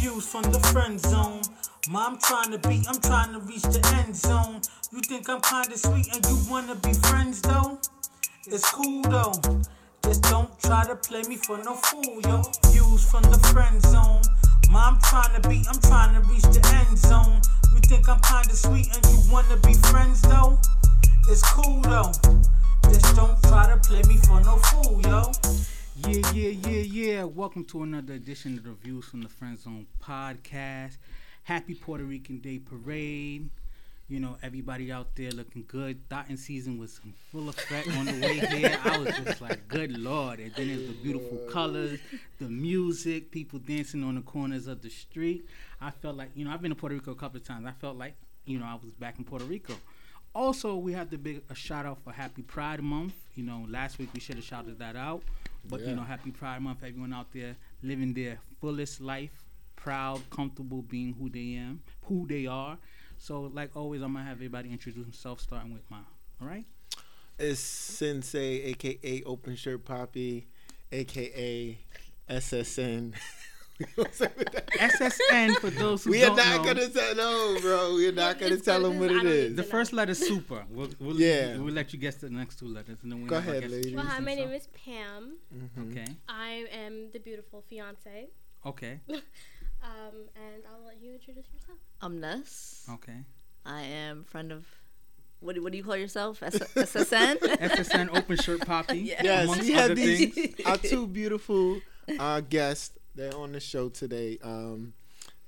Views from the friend zone. Mom trying to be, I'm trying to reach the end zone. You think I'm kinda sweet and you wanna be friends though? It's cool though. Just don't try to play me for no fool, yo. Views from the friend zone. Mom trying to be, I'm trying to reach the end zone. You think I'm kinda sweet and you wanna be friends though? It's cool though. Just don't try to play me for no fool, yo. Yeah, yeah, yeah, yeah. Welcome to another edition of the Views from the Friend Zone podcast. Happy Puerto Rican Day Parade. You know, everybody out there looking good. Dotting season was in full effect on the way here. I was just like, good lord. And then there's the beautiful colors, the music, people dancing on the corners of the street. I felt like, you know, I've been to Puerto Rico a couple of times. I felt like, you know, I was back in Puerto Rico. Also, we have to big a shout out for Happy Pride Month. You know, last week we should have shouted that out, but you know, Happy Pride Month. Everyone out there living their fullest life, proud, comfortable being who they am, who they are. So, like always, I'm gonna have everybody introduce themselves, starting with my. All right. It's Sensei, aka Open Shirt Poppy, aka SSN. SSN for those who we are don't not know. gonna tell no, bro. We're not gonna tell them what what is. it I don't is. The first letter is super. We'll, we'll Yeah. We'll let you guess the next two letters, and then we Go ahead, guest lady. Well, hi, my name is Pam. Mhm. Okay. I am the beautiful fiance. Okay. Um, and I'll let you introduce yourself. I'm Ness. Okay. I am friend of what do, what do you call yourself? S- SSN? SSN Open Shirt Poppy. Yeah. Yes, amongst we have these things. our two beautiful uh, guests. They're on the show today. Um,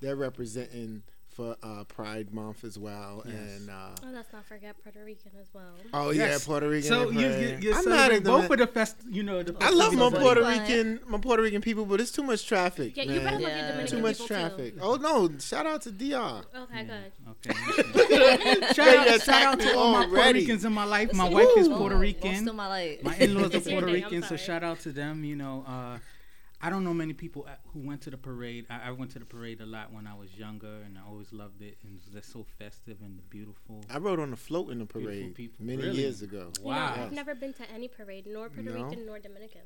they're representing for uh, Pride Month as well, Yes. and uh, Oh, let's not forget Puerto Rican as well. oh Yes. yeah, Puerto Rican. So you, you, you're I'm not celebrating into both that. of the fest, you know, the I love my. Puerto But- Rican, my Puerto Rican people, but it's too much traffic. Yeah, man. you better look Yeah. at Dominican Too much people traffic. too. Oh no! Shout out to DR. Okay, good. Okay. shout out, to shout out to me all my Puerto. Ricans in my life. My wife is Puerto Rican. of my life. My in-laws are Puerto day, Rican, so shout out to them. You know, uh, I don't know many people who went to the parade. I, I went to the parade a lot when I was younger, and I always loved it. And it was just so festive and beautiful. I rode on the float in the parade many Really? years ago. You know, Wow. I've never been to any parade, nor Puerto No? Rican nor Dominican.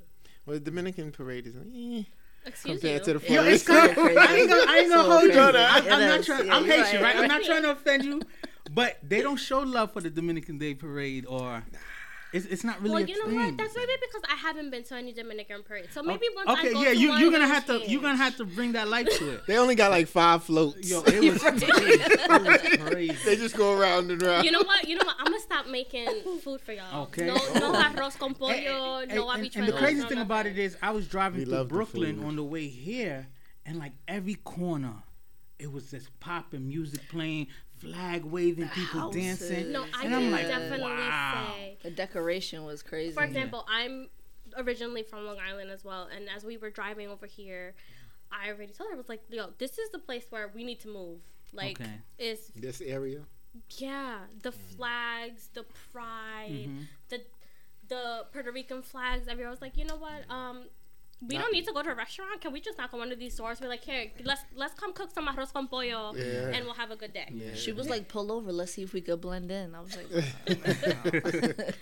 Well, the Dominican parade is eh, Excuse compared you. to the Yo, it's kind of, I ain't gonna, I ain't gonna So hold you. crazy. I, It I'm not is. trying. Yeah, I'm you're Haitian, right, right? I'm not trying to offend you, but they don't show love for the Dominican Day Parade, or it's, it's not really. well, a you know thing. what? That's maybe because I haven't been to any Dominican parade. So maybe once okay, I go yeah, to you one, you're gonna it'll have to you're gonna have to bring that light to it. They only got like five floats. Yo, it was, it was crazy. they just go around and around. You know what? You know what? I'm gonna stop making food for y'all. Okay. No, no oh. arroz con pollo. And- no and, habichuelas. and the crazy no thing about it nothing. I was driving We through love the Brooklyn on the way here, and like every corner, it was just popping, music playing, flag waving, people houses. dancing. No, I and I'm can like, definitely wow. say. The decoration was crazy. For example, I'm originally from Long Island as well, and as we were driving over here, I already told her I was like, "Yo, this is the place where we need to move." Like, Okay. is this area. yeah, the flags, the pride, Mm-hmm. the the Puerto Rican flags. Everywhere I was like, you know what? Um, we Not- don't need to go to a restaurant. Can we just knock on one of these stores? Be like, here, let's let's come cook some arroz con pollo, Yeah. and we'll have a good day. Yeah. She was like, pull over, let's see if we could blend in. I was like,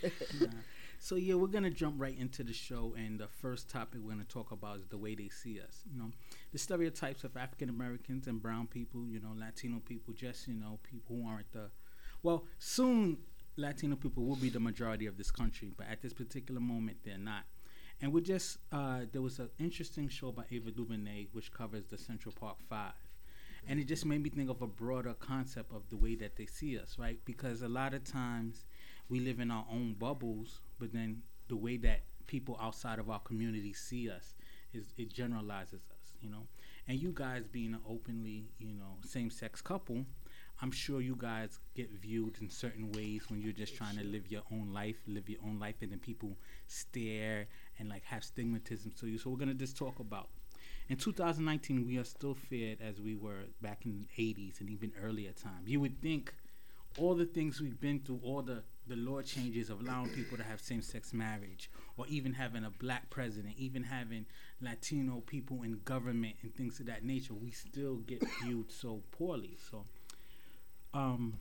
So yeah, we're gonna jump right into the show, and the first topic we're gonna talk about is the way they see us. You know, the stereotypes of African Americans and brown people. You know, Latino people, just you know, people who aren't the. Well, soon Latino people will be the majority of this country, but at this particular moment, they're not. And we just uh, there was an interesting show by Ava DuVernay which covers the Central Park Five, and it just made me think of a broader concept of the way that they see us, right? Because a lot of times we live in our own bubbles, but then the way that people outside of our community see us is it generalizes us, you know. And you guys being an openly, you know, same-sex couple, I'm sure you guys get viewed in certain ways when you're just trying to live your own life, live your own life, and then people stare and like have stigmatism to you. So we're gonna just talk about. In 2019, we are still feared as we were back in the 80s and even earlier time. You would think all the things we've been through, all the the law changes of allowing people to have same-sex marriage, or even having a black president, even having Latino people in government and things of that nature, we still get viewed so poorly. So, um,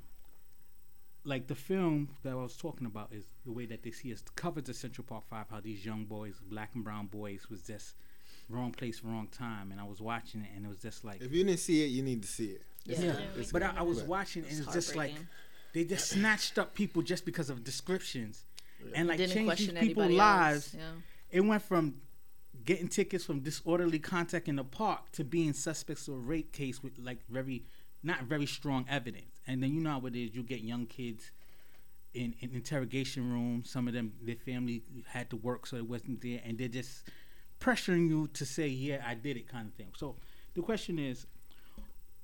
like the film that I was talking about is the way that they see us covered the Central Park Five, how these young boys, black and brown boys, was just wrong place, wrong time, and I was watching it, and it was just like, If you didn't see it, you need to see it. Yeah. yeah. it's But I, I was But- watching, and It's it's just like they just snatched up people just because of descriptions, and like Didn't changed these people's anybody lives. Yeah. It went from getting tickets from disorderly contact in the park to being suspects of a rape case with like very not very strong evidence. And then you know how it is, you get young kids in, in interrogation rooms. Some of them their family had to work so it wasn't there and they're just pressuring you to say, Yeah, I did it kind of thing. So the question is,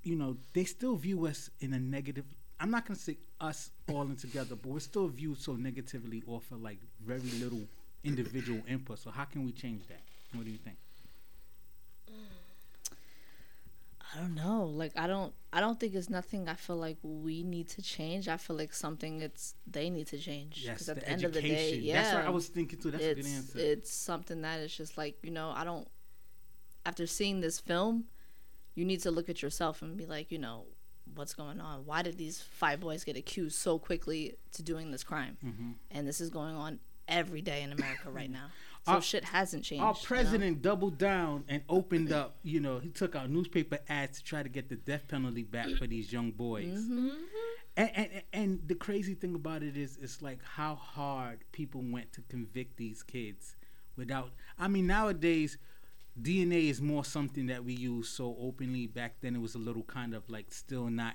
you know, they still view us in a negative I'm not gonna say us all in together, but we're still viewed so negatively off of like very little individual input. So how can we change that? What do you think? I don't know. Like I don't I don't think it's nothing I feel like we need to change. I feel like something it's they need to change. Yes, at the, the, end of the day, education. yeah. That's what I was thinking too. That's a good answer. it's something that is just like, you know, I don't after seeing this film, you need to look at yourself and be like, you know, what's going on? Why did these five boys get accused so quickly to doing this crime? Mm-hmm. And this is going on every day in America right now. So Our- shit hasn't changed. Our you know? president doubled down and opened up. You know, he took out newspaper ads to try to get the death penalty back for these young boys. Mm-hmm. And, and and the crazy thing about it is, it's like how hard people went to convict these kids without. I mean, nowadays. DNA is more something that we use so openly. Back then, it was a little kind of like still not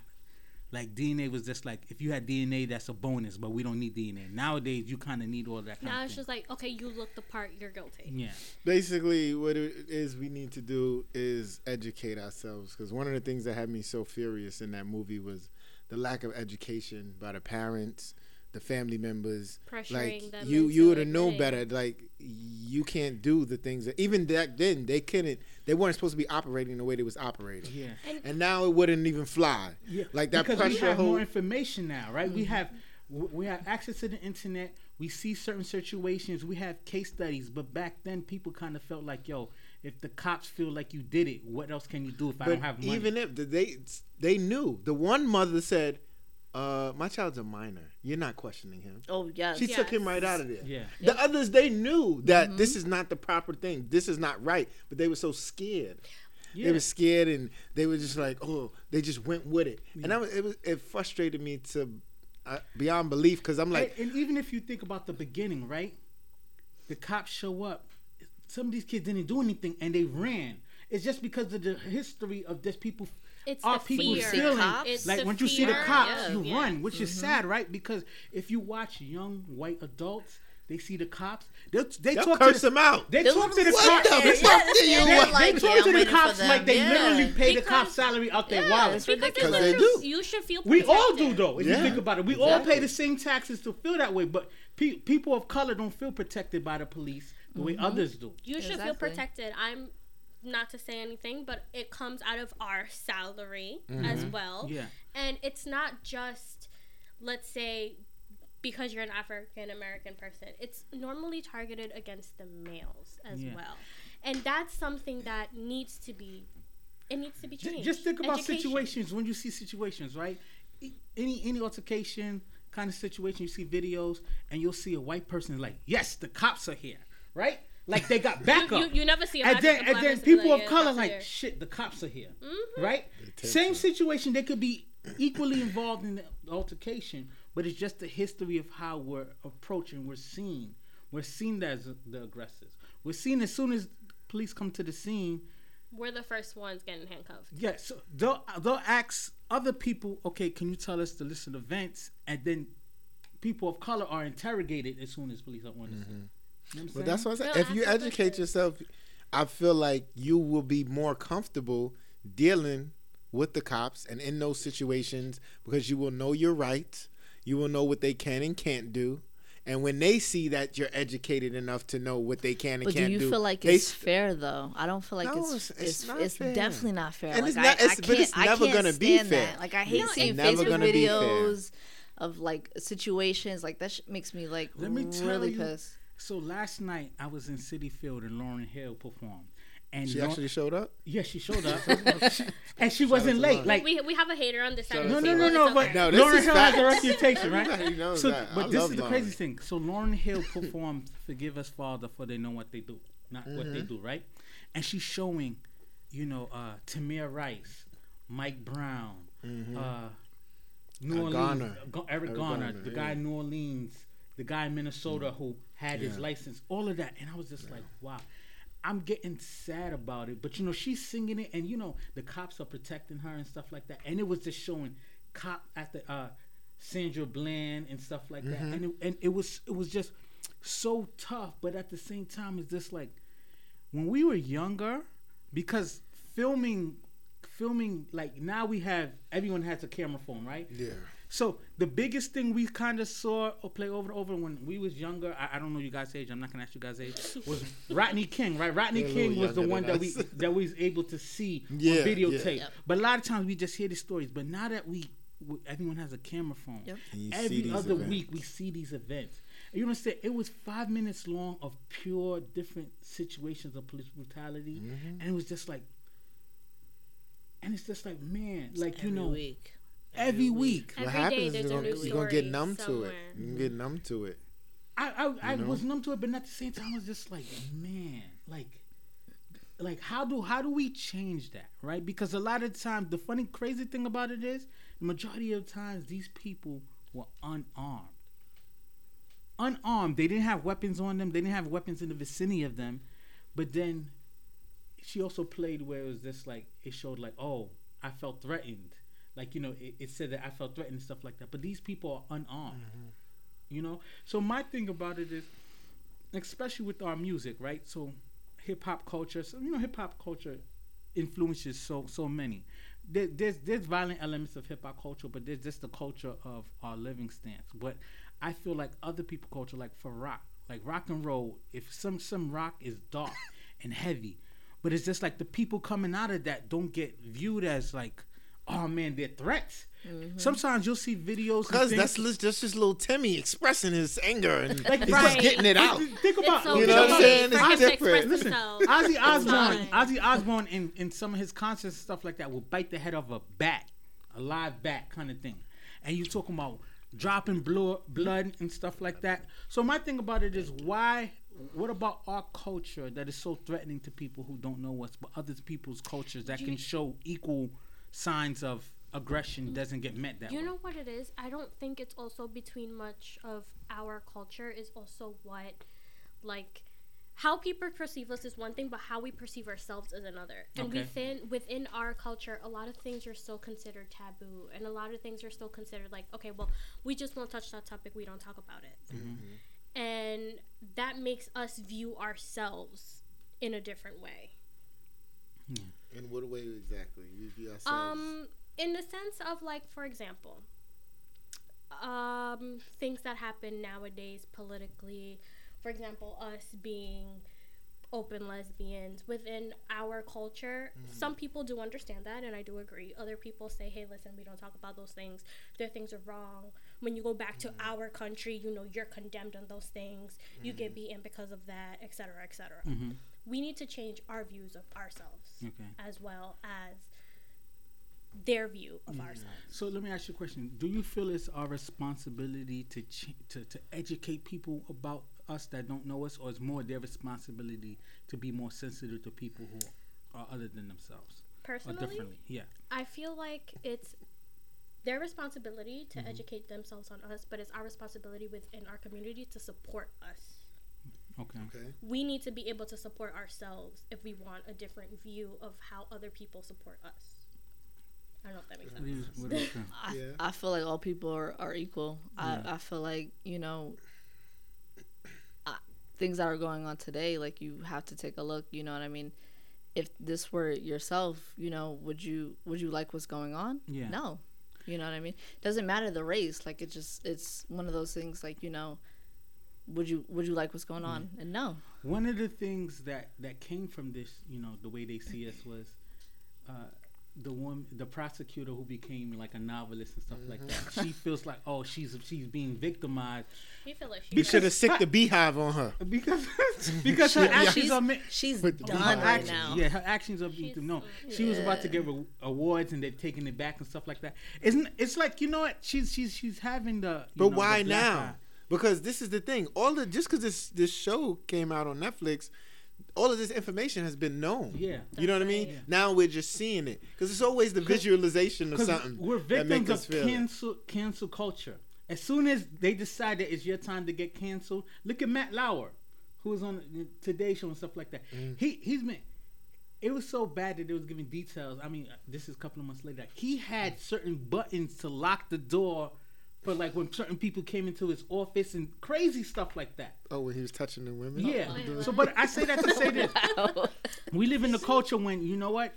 like DNA was just like if you had DNA, that's a bonus, but we don't need DNA. Nowadays, you kind of need all that. Kind Now of it's thing. just like, okay, you look the part, you're guilty. yeah. Basically, what it is we need to do is educate ourselves. Because one of the things that had me so furious in that movie was the lack of education by the parents, the family members. Pressuring like them you, into you would have known better. Like you can't do the things that even back then they couldn't. They weren't supposed to be operating the way they was operating. Yeah. And And now it wouldn't even fly. Yeah, Like that because we pressure have more information now, right? We mm-hmm. have we have access to the internet. We see certain situations. We have case studies. But back then, people kind of felt like, yo, if the cops feel like you did it, what else can you do if I don't have money? even if they they knew, the one mother said, uh, "My child's a minor. You're not questioning him." Oh yes. She took him right out of there. yeah, The others they knew that Mm-hmm. this is not the proper thing. This is not right. But they were so scared. yeah. They were scared and they were just like, oh, they just went with it. And that was, it was it frustrated me to uh, beyond belief because I'm like, and, and even if you think about the beginning, right? The cops show up. Some of these kids didn't do anything, and they ran. It's just because of the history of this people. It's our the people fear. feeling Cops? It's like the once you see the fear. cops, Yeah. you Yeah. run, which is sad, right? Because if you watch young white adults, they see the cops, they they they'll talk curse to them out. They They'll talk to the what cops. the They, fuck Yeah, do you they, they're want? they talk yeah, to the cops like they Yeah. literally pay the cops salary out their Yeah, wallet. it's Because ridiculous. they do. You should feel Protected. We all do though. If Yeah. you think about it, we all pay the same taxes to feel that way. But pe- people of color don't feel protected by the police the way Mm-hmm. others do. You should feel protected. I'm not to say anything, but it comes out of our salary Mm-hmm. as well. Yeah. And it's not just, let's say, because you're an African American person. It's normally targeted against the males as Yeah. well. And that's something that needs to be, it needs to be changed. Just think about Education. situations when you see situations, right? Any any altercation kind of situation, you see videos, and you'll see a white person like, "Yes, the cops are here," right? Like they got backup. You, you never see a and then and then people like, of "Yeah, color like, here." "Shit, the cops are here," Mhm. right? Same to. situation, they could be equally involved in the altercation, but it's just the history of how we're approaching. We're seen. We're seen as the aggressors. We're seen as soon as police come to the scene. We're the first ones getting handcuffed. Yeah, so they'll they'll ask other people, okay, can you tell us the list of events? And then people of color are interrogated as soon as police are on the scene. You know what But saying? that's what I'm saying. Well, If you educate yourself, I feel like you will be more comfortable dealing with the cops and in those situations because you will know your rights. You will know what they can and can't do. And when they see that you're educated enough to know what they can and But do can't you do, feel like they it's s- fair though? I don't feel like No, it's it's- it's it's, not it's fair. definitely not fair. And like it's I, not- it's- I but it's can't- I never can't gonna be stand fair. That. Like I hate No, seeing Facebook gonna be fair. videos of like situations like that. Sh- makes me like Let me tell really you- pissed. So last night I was in Citi Field and Lauryn Hill performed. And she Lau- actually showed up. yeah, she showed up, and she wasn't late. Lauryn. Like we, we have a hater on this side no, no, no, no. But. No, Lauryn Hill has a reputation, right? Everybody knows So, that. I but this love is the Lauryn. crazy thing. So Lauryn Hill performed "Forgive Us, Father, for they know what they do, not what Mm-hmm. they do," right? and she's showing, you know, uh, Tamir Rice, Mike Brown, uh, New Uh, Orleans, Garner. Eric, Eric Garner, Garner, the yeah. guy in New Orleans, the guy in Minnesota who had his license, all of that, and I was just like, wow. I'm getting sad about it, but you know she's singing it, and you know the cops are protecting her and stuff like that, and it was just showing cop at the uh, Sandra Bland and stuff like that, and it, and it was it was just so tough, but at the same time, it's just like when we were younger, because filming, filming like now we have everyone has a camera phone, right? Yeah. So the biggest thing we kind of saw or play over and over when we was younger, I, I don't know you guys' age. I'm not gonna ask you guys' age. Was Rodney King, right? Rodney They're King was the one than that we that we was able to see Yeah, on videotape. yeah. But a lot of times we just hear the stories. But now that we, we everyone has a camera phone, Yep. And you see every other events. week we see these events. And you understand? It was five minutes long of pure different situations of police brutality, Mm-hmm. and it was just like, and it's just like, man, like you know, week. Every week. What Every day happens is you're gonna, you're gonna get story numb to it. You're gonna get numb to it. I I, I was numb to it, but at the same time, I was just like, man, like, like how do how do we change that, right? Because a lot of times, the funny, crazy thing about it is, the majority of times, these people were unarmed. Unarmed, they didn't have weapons on them. They didn't have weapons in the vicinity of them. But then, she also played where it was just like it showed like, oh, I felt threatened. Like you know, it, it said that I felt threatened and stuff like that. But these people are unarmed mm-hmm. you know? So my thing about it is especially with our music right? So hip hop culture so you know hip hop culture influences so so many. There, there's there's violent elements of hip hop culture but there's just the culture of our living stance. But i feel like other people culture like for rock like rock and roll if some some rock is dark and heavy but it's just like the people coming out of that don't get viewed as like oh man they're threats sometimes you'll see videos Because that's lis- that's just little Timmy expressing his anger and Like, he's right. just getting it out. Think about It's so You know what I'm saying? for It's him different. Listen, himself. Ozzy It's Osbourne. Ozzy Osbourne, in, in some of his concerts and stuff like that, will bite the head of a bat, a live bat kind of thing. And you talking about dropping blood, blood and stuff like that. So my thing about it is why? What about our culture that is so threatening to people who don't know us, but other people's cultures that can show equal signs of aggression doesn't get met that You way? know what it is? I don't think it's also between much of our culture is also what like how people perceive us is one thing, but how we perceive ourselves is another. And Okay. within within our culture, a lot of things are still considered taboo, and a lot of things are still considered like, okay, well, we just won't touch that topic. We don't talk about it, mm-hmm. and that makes us view ourselves in a different way. In what way exactly? We view ourselves. Um, in the sense of like, for example, um, things that happen nowadays politically. For example, us being open lesbians within our culture. Some people do understand that, and I do agree. Other people say, "Hey, listen, we don't talk about those things. Their things are wrong." When you go back to our country, you know you're condemned on those things. You get beaten because of that, etc., etc. We need to change our views of ourselves Okay. as well as their view of mm-hmm. ourselves. So let me ask you a question. Do you feel it's our responsibility to ch- to to educate people about us that don't know us, or is more their responsibility to be more sensitive to people who are other than themselves or Personally, differently? Yeah. I feel like it's their responsibility to mm-hmm. educate themselves on us, but it's our responsibility within our community to support us. Okay. okay. We need to be able to support ourselves if we want a different view of how other people support us. I don't know if that makes What sense. what do you think? I, Yeah. I feel like all people are, are equal. Yeah. I, I feel like, you know, I, things that are going on today, like you have to take a look, you know what I mean? If this were yourself, you know, would you would you like what's going on? Yeah. No. You know what I mean? Doesn't matter the race. Like it just it's one of those things like, you know, would you would you like what's going on? And no. One of the things that that came from this, you know, the way they see us was uh, the one, the prosecutor who became like a novelist and stuff like that. She feels like, oh, she's she's being victimized You feel like she should have sicked the beehive on her. because because her Yeah. actions She's are. Ma- she's With the done behind right actions, now. Yeah, her actions are being She's- no. She was about to give re- awards and they're taking it back and stuff like that. Isn't it's like you know what? She's she's she's having the. you But know, why the black now? Because this is the thing. All the just because this this show came out on Netflix, all of this information has been known. Yeah. You know what I mean? Right. Now we're just seeing it because it's always the visualization of something we're victims of it. cancel cancel culture. As soon as they decide that it's your time to get canceled, look at Matt Lauer, who was on Today Show and stuff like that. Mm. He he's been. It was so bad that they was giving details. I mean, this is a couple of months later. He had certain buttons to lock the door for like when certain people came into his office and crazy stuff like that. Oh, when he was touching the women. Yeah. Oh, my So, but I say that to say this: Wow. we live in the culture when you know what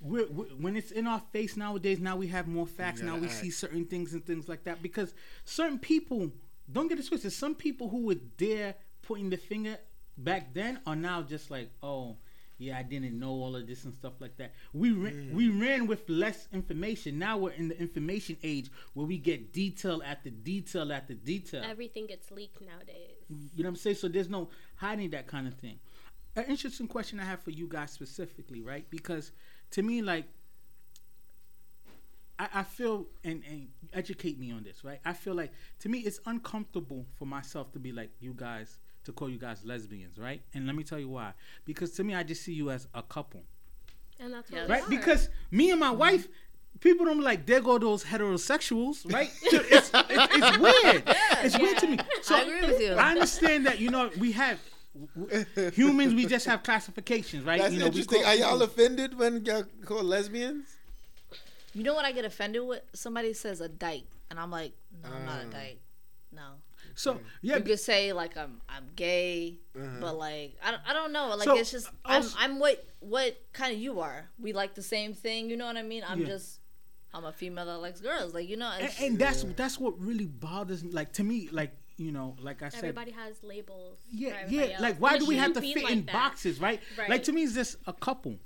we're, we when it's in our face nowadays now we have more facts You now we act. see certain things and things like that because certain people don't get it twisted some people who were there pointing the finger back then are now just like oh yeah i didn't know all of this and stuff like that we ran, Mm. we ran with less information now we're in the information age where we get detail after detail after detail Everything gets leaked nowadays. you know what I'm saying? So there's no hiding that kind of thing. An interesting question I have for you guys specifically, right? Because to me, like, I, I feel, and, and educate me on this, right? I feel like, to me, it's uncomfortable for myself to be like, you guys, to call you guys lesbians, right? And let me tell you why. Because to me, I just see you as a couple, And that's Yeah, right? Because me and my wife, people don't like, there go those heterosexuals, right? it's, it's, it's weird. it's weird to me. So I agree with you. I understand that you know we have w- w- humans. We just have classifications, right? That's you know, we interesting. call Are y'all offended when y'all call lesbians? You know what I get offended with? Somebody says a dyke, and I'm like, no, I'm not a Uh. dyke. No. So yeah. You could say like I'm I'm gay, Uh-huh. but like I don't, I don't know. Like So, it's just I'm also- I'm what what kind of you are. We like the same thing. You know what I mean? I'm Yeah. just I'm a female that likes girls. Like you know. and, and that's that's what really bothers me. Like to me, like you know, like I said, everybody has labels. yeah, yeah. else, Like why it do we have to fit like in that. boxes, right? Like to me, it's just a couple.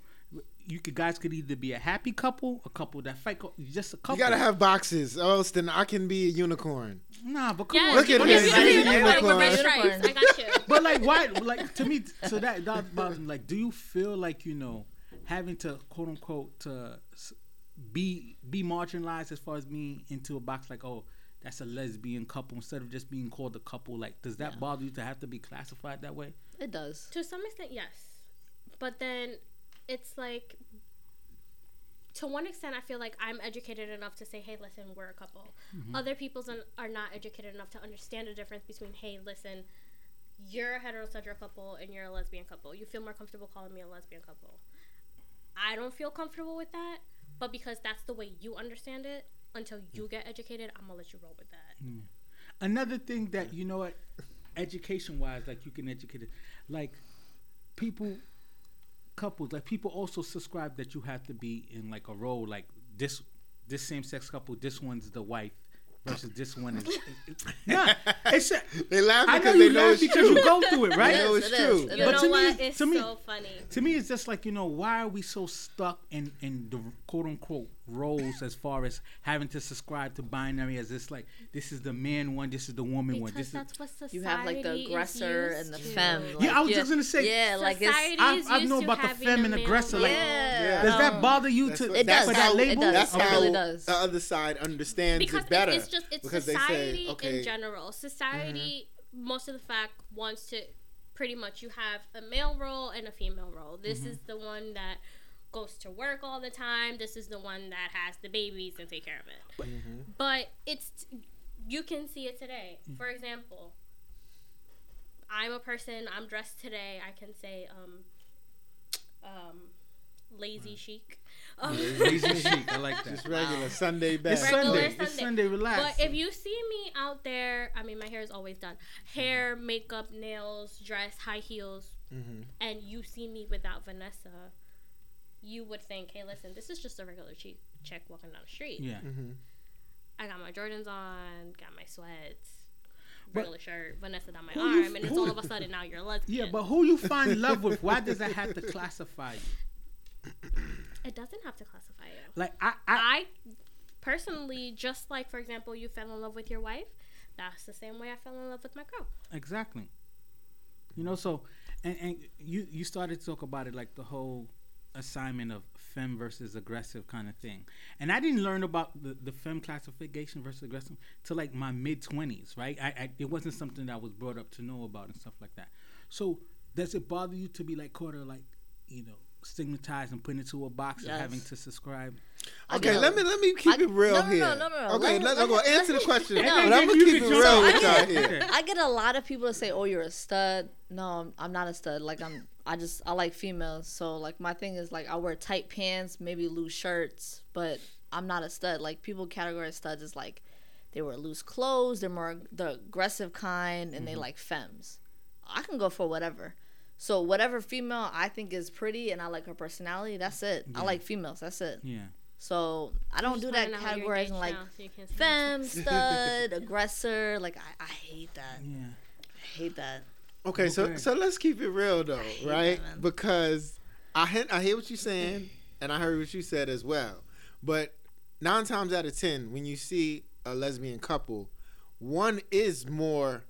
You could guys could either be a happy couple, a couple that fight, just a couple. You gotta have boxes, or else then I can be a unicorn. nah, but come Yeah, on. Look at you this. can He's a a unicorn with red unicorn. stripes. I got you. but like why like to me so that that bothers me like do you feel like you know having to quote unquote to be be marginalized as far as being into a box like oh that's a lesbian couple instead of just being called a couple like does that Yeah. bother you to have to be classified that way it does. To some extent, yes. But then it's like, to one extent, I feel like I'm educated enough to say, hey, listen, we're a couple. Mm-hmm. Other people are not educated enough to understand the difference between, hey, listen, you're a heterosexual couple and you're a lesbian couple. You feel more comfortable calling me a lesbian couple. I don't feel comfortable with that, but because that's the way you understand it, until you mm. get educated, I'm gonna let you roll with that. Mm. another thing that you know what education wise like you can educate it like people couples like people also subscribe that you have to be in like a role like this this same sex couple this one's the wife versus this one is nah, it's a, They laugh I know because you they know laugh it's because true. you go through it right I know Yes, it's it true. is. You But know to me- It's to me- so funny. to me it's just like you know why are we so stuck in in the quote unquote roles as far as having to subscribe to binary as it's like this is the man one this is the woman one Because this is that's what society You have like the is aggressor used and the to. femme. Yeah, I like, was just gonna say- Yeah, like it's Society I've- is I've used known to about the having femme and male aggressor, like- role. yeah. does that bother you That's to what- that's does. for that label It does. That's how really does. the other side understands because it better. it's just it's because they society say, okay, in general. Society, most of the fact wants to pretty much you have a male role and a female role. This Mm-hmm. is the one that goes to work all the time. This is the one that has the babies and take care of it. Mm-hmm. But it's you can see it today. Mm. For example, I'm a person. I'm dressed today. I can say um um lazy chic. Um, Lazy chic. I like that. just regular Sunday best. It's Regular Sunday. It's Sunday. Sunday. Relax. But if you see me out there, I mean, my hair is always done. Hair, makeup, nails, dress, high heels, Mhm. and you see me without Vanessa, you would think, hey, listen, this is just a regular chick, chick walking down the street. yeah. Mhm. I got my Jordans on, got my sweats, But- regular shirt, Vanessa down my Who you- arm, and it's all of a sudden now you're a lesbian. Yeah, but who you find love with? Why does that have to classify you? it doesn't have to classify you. Like I, I, I personally, just like, for example, you fell in love with your wife, that's the same way I fell in love with my girl. exactly. You know, so and and you you started to talk about it like the whole assignment of femme versus aggressive kind of thing, and I didn't learn about the the femme classification versus aggressive till like my mid twenties, right? I, I it wasn't something that I was brought up to know about and stuff like that. So does it bother you to be like caught or like, you know, stigmatized and put into a box Yes. and having to subscribe? Okay, let me let me keep I- it real no, no, no, here. no, no, no. Okay, Let- let, let- go let- answer the question. No. But I'm gonna keep it real in. with y'all here. I get a lot of people to say, "Oh, you're a stud." No, I'm, I'm not a stud. Like I'm, I just I like females. So like my thing is like I wear tight pants, maybe loose shirts, but I'm not a stud. Like people categorize studs as like they wear loose clothes, they're more the aggressive kind, and they mm-hmm. like femmes. I can go for whatever. So whatever female I think is pretty and I like her personality, that's it. I like females. That's it. Yeah. So I don't do that wanna know how your categorizing like now, so you can say femme, stud, aggressor. Like I, I hate that. Yeah. I hate that. Okay, so Okay. so let's keep it real though, right? Because I hear, I hear what you're saying, and I heard what you said as well. But nine times out of ten, when you see a lesbian couple, one is more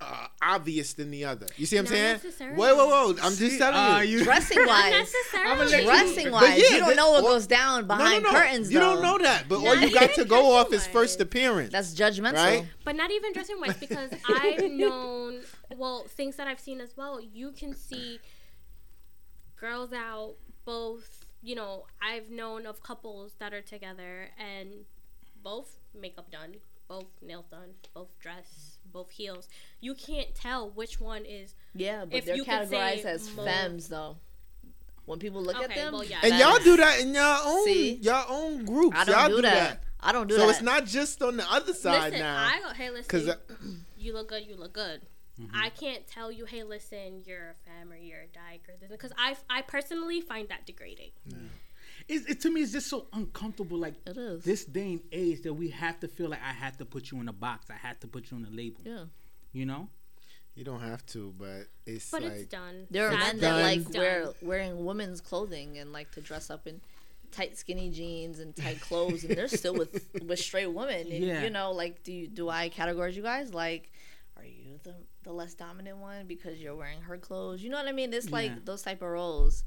uh, obvious than the other. You see what I'm Not saying? necessarily. Wait, wait, wait! I'm See, just telling uh, you. you- Dressing Not wise, necessarily. you- dressing But wise, yeah, you don't know what or- goes down No, behind no, no. curtains. you don't know that, but all you got to go off is first appearance. That's judgmental. Right? But not even dressing wise because I've known, well, things that I've seen as well. You can see girls out both, you know, I've known of couples that are together and both makeup done, both nails done, both dress, both heels. You can't tell which one is. Yeah, but If they're you could say categorized as more- femmes though. When people look at them, well, yeah. and y'all is- do that in y'all own See? y'all own groups. I don't y'all do, that. I don't do so that. So it's not just on the other side listen, now. I go, hey, listen, 'Cause I- you look good, you look good. Mm-hmm. I can't tell you, hey, listen, you're a femme or you're a dyke or this, because I, I personally find that degrading. It's, it, it, to me, it's just so uncomfortable. Like It is. this day and age that we have to feel like I have to put you in a box. I have to put you on a label. yeah. You know? You don't have to, but it's But like it's done. There are Sadly, men that like wear wearing women's clothing and like to dress up in tight skinny jeans and tight clothes and they're still with with straight women. And, Yeah. You know, like do you do I categorize you guys? Like are you the the less dominant one because you're wearing her clothes? You know what I mean? It's like Yeah. those type of roles.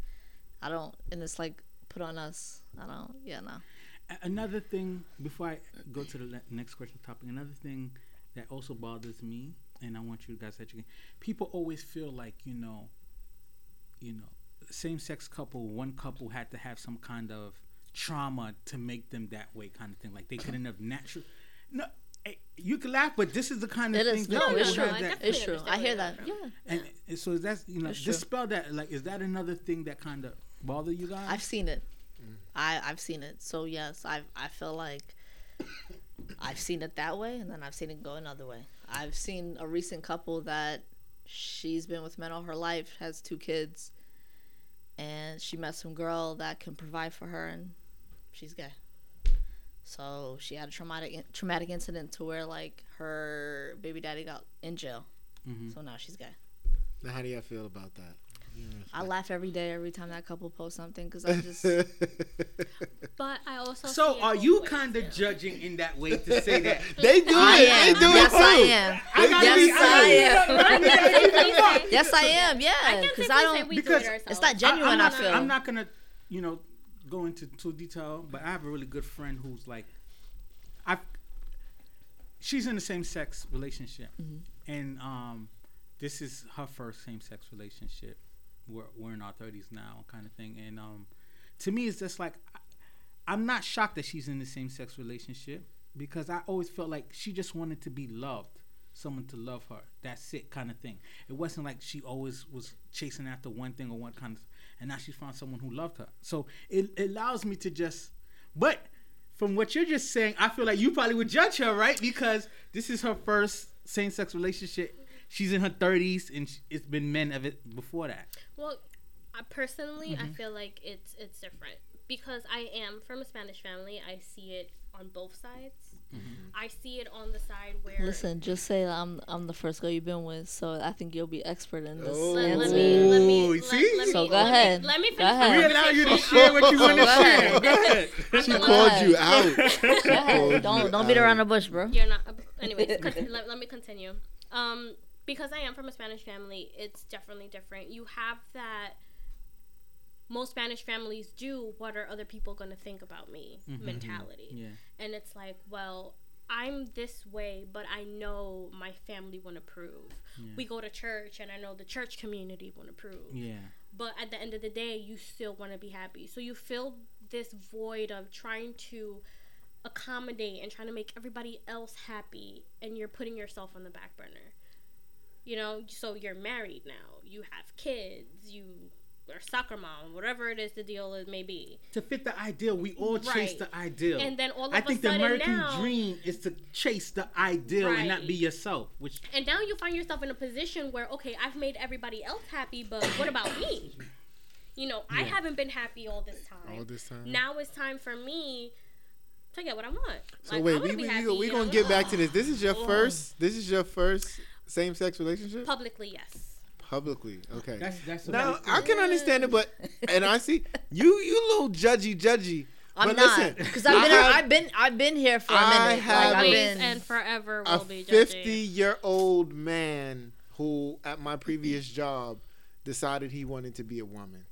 I don't and it's like put on us. I don't yeah, no. Another thing, before I go to the le- next question topic, another thing that also bothers me, and I want you guys to educate. People always feel like you know, you know, same-sex couple, one couple had to have some kind of trauma to make them that way, kind of thing. Like they couldn't have natural. No, eh, you can laugh, but this is the kind of It thing is that no, it's true. that- It's true. I hear that. Yeah. and, and so that's you know dispel that. Like, is that another thing that kind of bother you guys? I've seen it. I I've seen it. So yes, I I feel like I've seen it that way, and then I've seen it go another way. I've seen a recent couple that she's been with men all her life, has two kids, and she met some girl that can provide for her, and she's gay. So she had a traumatic traumatic incident to where like her baby daddy got in jail. Mhm. So now she's gay. Now, how do y'all feel about that? I laugh every day every time that couple posts something because I just But I also so see are you kind of judging in that way to say that? they do I it. am. They do yes, it too. I am. I gotta Yes, be- I gotta am. be- I can Yes, I am. Yeah, because I don't. because do it it's not genuine, I'm I not, feel. I'm not gonna, you know, go into too detail, but I have a really good friend who's like, I've, she's in the same sex relationship, Mm-hmm. and um, this is her first same sex relationship. We're we're in our thirties now, kind of thing, and um, to me, it's just like, I'm not shocked that she's in the same sex relationship because I always felt like she just wanted to be loved, someone to love her. That's it, kind of thing. It wasn't like she always was chasing after one thing or one kind of, and now she found someone who loved her. So it, it allows me to just, but from what you're just saying, I feel like you probably would judge her, right? Because this is her first same-sex relationship. She's in her 30s, and sh- it's been men of it before that. Well, I personally, Mm-hmm. I feel like it's it's different because I am from a Spanish family. I see it on both sides. I see it on the side where Listen, just say I'm I'm the first girl you've been with, so I think you'll be expert in this. Oh. Let, let me let me Ooh, let, see? let So me, go let me- ahead. Let me finish We allow you to share what you want to share. Go ahead. She Go called ahead. you out. Go ahead. Don't don't beat around the bush, bro. You're not. Anyways, con- let, let me continue. Um, because I am from a Spanish family, it's definitely different. You have that. Most Spanish families do. What are other people going to think about me? Mm-hmm. Mentality. Yeah. and it's like well I'm this way, but I know my family won't approve. We go to church, and I know the church community won't approve. Yeah. But at the end of the day, you still want to be happy. So you fill this void of trying to accommodate and trying to make everybody else happy, and you're putting yourself on the back burner. You know, so you're married now, you have kids, you are soccer mom, whatever it is the deal is may be. To fit the ideal, we all chase the ideal. And then all of I a think the American now- dream is to chase the ideal and not be yourself. Which And now you find yourself in a position where, okay, I've made everybody else happy, but what about me? You know, I haven't been happy all this time. All this time. Now it's time for me to get what I want. So Like, wait, we be we, happy, we, we you gonna know? get back to this. This is your Oh. first. This is your first same sex relationship Publicly, yes. publicly. Okay. that's that's now I can understand it, but and I see you you little judgy judgy. I'm but not because I've I been have I've been I've been here for a I minute. have like, I've Always been and forever a will be fifty judgy. year old man who at my previous job decided he wanted to be a woman.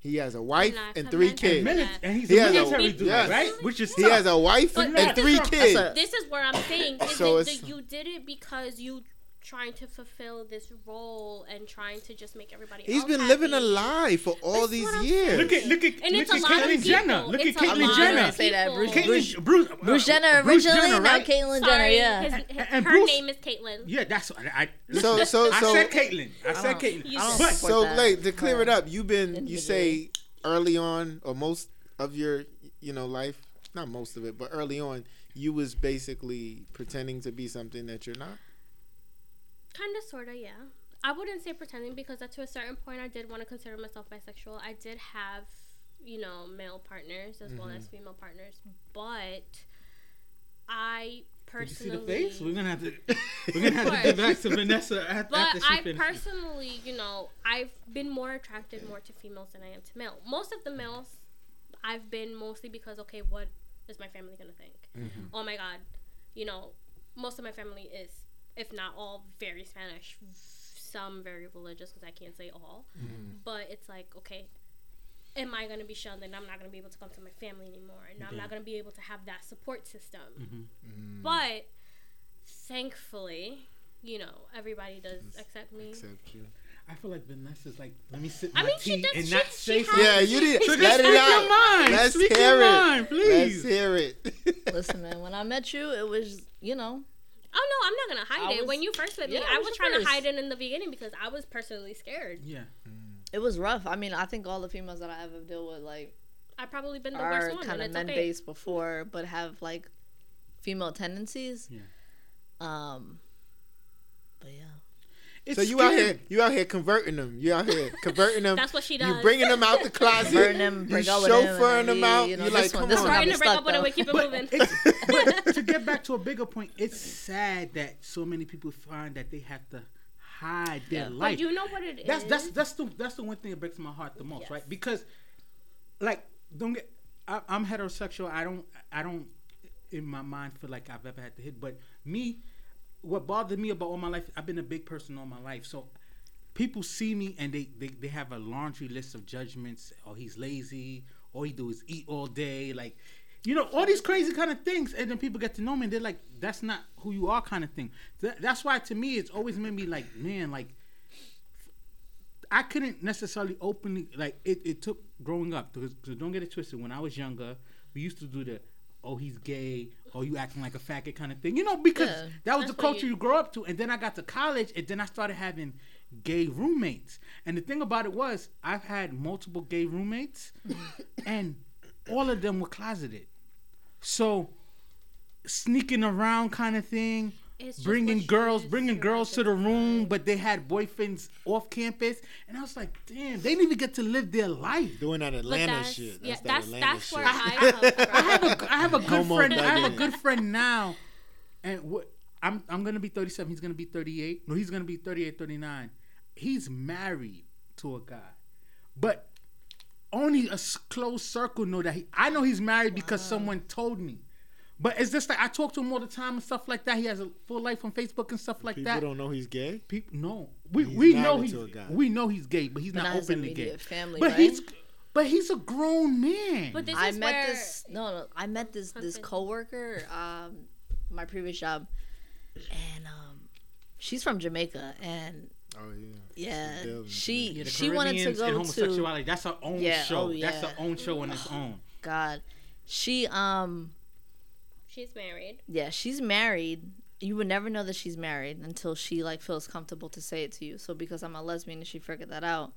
He has a wife And and three kids. Mili- and he's He a has a- military dude, yes. right? Which is He tough. has a wife But and this is three kids. That's a- This is where I'm saying is So it you did it because you trying to fulfill this role and trying to just make everybody He's else been happy. living a lie for all That's these years. Look at look at And look at Caitlyn Jenner. Look at It's a Caitlyn Jenner. Say that, people. Bruce- Bruce, uh, Bruce Jenner Bruce originally, Jenner, now right? Caitlyn Jenner. Yeah. his, And- her Bruce- name is Caitlyn. Yeah, that's I. I So- so- so. I said Caitlyn. I said don't- Caitlyn. You I don't But support so that. like to clear it up, you've been you say early on or most of your you know life, not most of it, but early on, you was basically pretending to be something that you're not. Kind of, sort of, yeah. I wouldn't say pretending because at to a certain point, I did want to consider myself bisexual. I did have, you know, male partners as well as mm-hmm. female partners, but I Did you see personally. the face? We're gonna have to. We're gonna have to get back to Vanessa after, But after she I finishes. personally, you know, I've been more attracted more to females than I am to male. Most of the males, I've been mostly because okay, what is my family gonna think? Mm-hmm. Oh my god, you know, most of my family is, if not all, very Spanish. Some very religious because I can't say all. But it's like okay. Am I gonna be shunned and I'm not gonna be able to come to my family anymore and I'm not gonna be able to have that support system. Mm-hmm. But thankfully, you know, everybody does accept me. Except you. I feel like Vanessa's like, let me sip I my mean, she tea does- and she- not she say has- something. Yeah, you did. So Let just it out. your mind. Let's Speak hear your it. mind, please. Let's hear it. Listen, man. When I met you, it was you know Oh no, I'm not gonna hide I it. was- when you first met me, yeah, I I was was trying to hide it in the beginning because I was personally scared. Yeah. it was rough. I mean, I think all the females that I ever deal with like I've probably been the worst are one, kind of men okay. based before, but have like female tendencies. Yeah. Um. But yeah. It's so you out here, you out here converting them. You out here converting them. That's what she does. You does. bringing them out the closet. Burn them, you break up with them, chauffeuring then them out. you know, you this like, one- come this on. one got Starting to break stuck, up with it, though. we keep it moving. it's, but to get back to a bigger point, it's sad that so many people find that they have to hide their Yeah. Life. But you know what it is. that's that's that's the that's the one thing that breaks my heart the most, Yes. right? Because, like, don't get. I, I'm heterosexual. I don't. I don't. In my mind, feel like I've ever had to hit. But me, what bothered me about all my life, I've been a big person all my life. So, people see me and they they, they have a laundry list of judgments. Oh, he's lazy. All he do is eat all day. Like, you know, all these crazy kind of things. And then people get to know me and they're like, that's not who you are, kind of thing. Th- that's why to me, it's always made me like, man, like. I couldn't necessarily openly like it. It took growing up because, don't get it twisted. When I was younger, we used to do the oh he's gay, oh you acting like a faggot kind of thing. You know because Yeah. that was the culture you- you grow up to. And then I got to college, and then I started having gay roommates. And the thing about it was, I've had multiple gay roommates, mm-hmm. and all of them were closeted. So sneaking around kind of thing. It's Bringing girls, bringing girls to the the room, but they had boyfriends off campus, and I was like, "Damn, they didn't even get to live their life." Doing that Atlanta that's, shit. yeah, That's, that's Atlanta that's shit. where I come from. I have a, I have a good Homo friend. I have a good friend now, and what I'm I'm gonna be 37. He's gonna be 38. No, he's gonna be 38, 39. He's married to a guy, but only a close circle know that he. I know he's married because someone told me. But it's just like I talk to him all the time and stuff like that. He has a full life on Facebook and stuff like People that. People don't know he's gay. People no, we He's we know he's to a guy. we know he's gay, but he's But not not his openly gay. family, but right? he's but he's a grown man. But this I is met where this no, no I met this this coworker um my previous job, and um, she's from Jamaica, and Oh yeah. yeah, Still she Yeah, she wanted to Caribbeans and go to homosexuality. That's her own Yeah, show. oh, That's her own show on its own. God. She um She's married. yeah, she's married. You would never know that she's married until she like feels comfortable to say it to you. So because I'm a lesbian and she figured that out,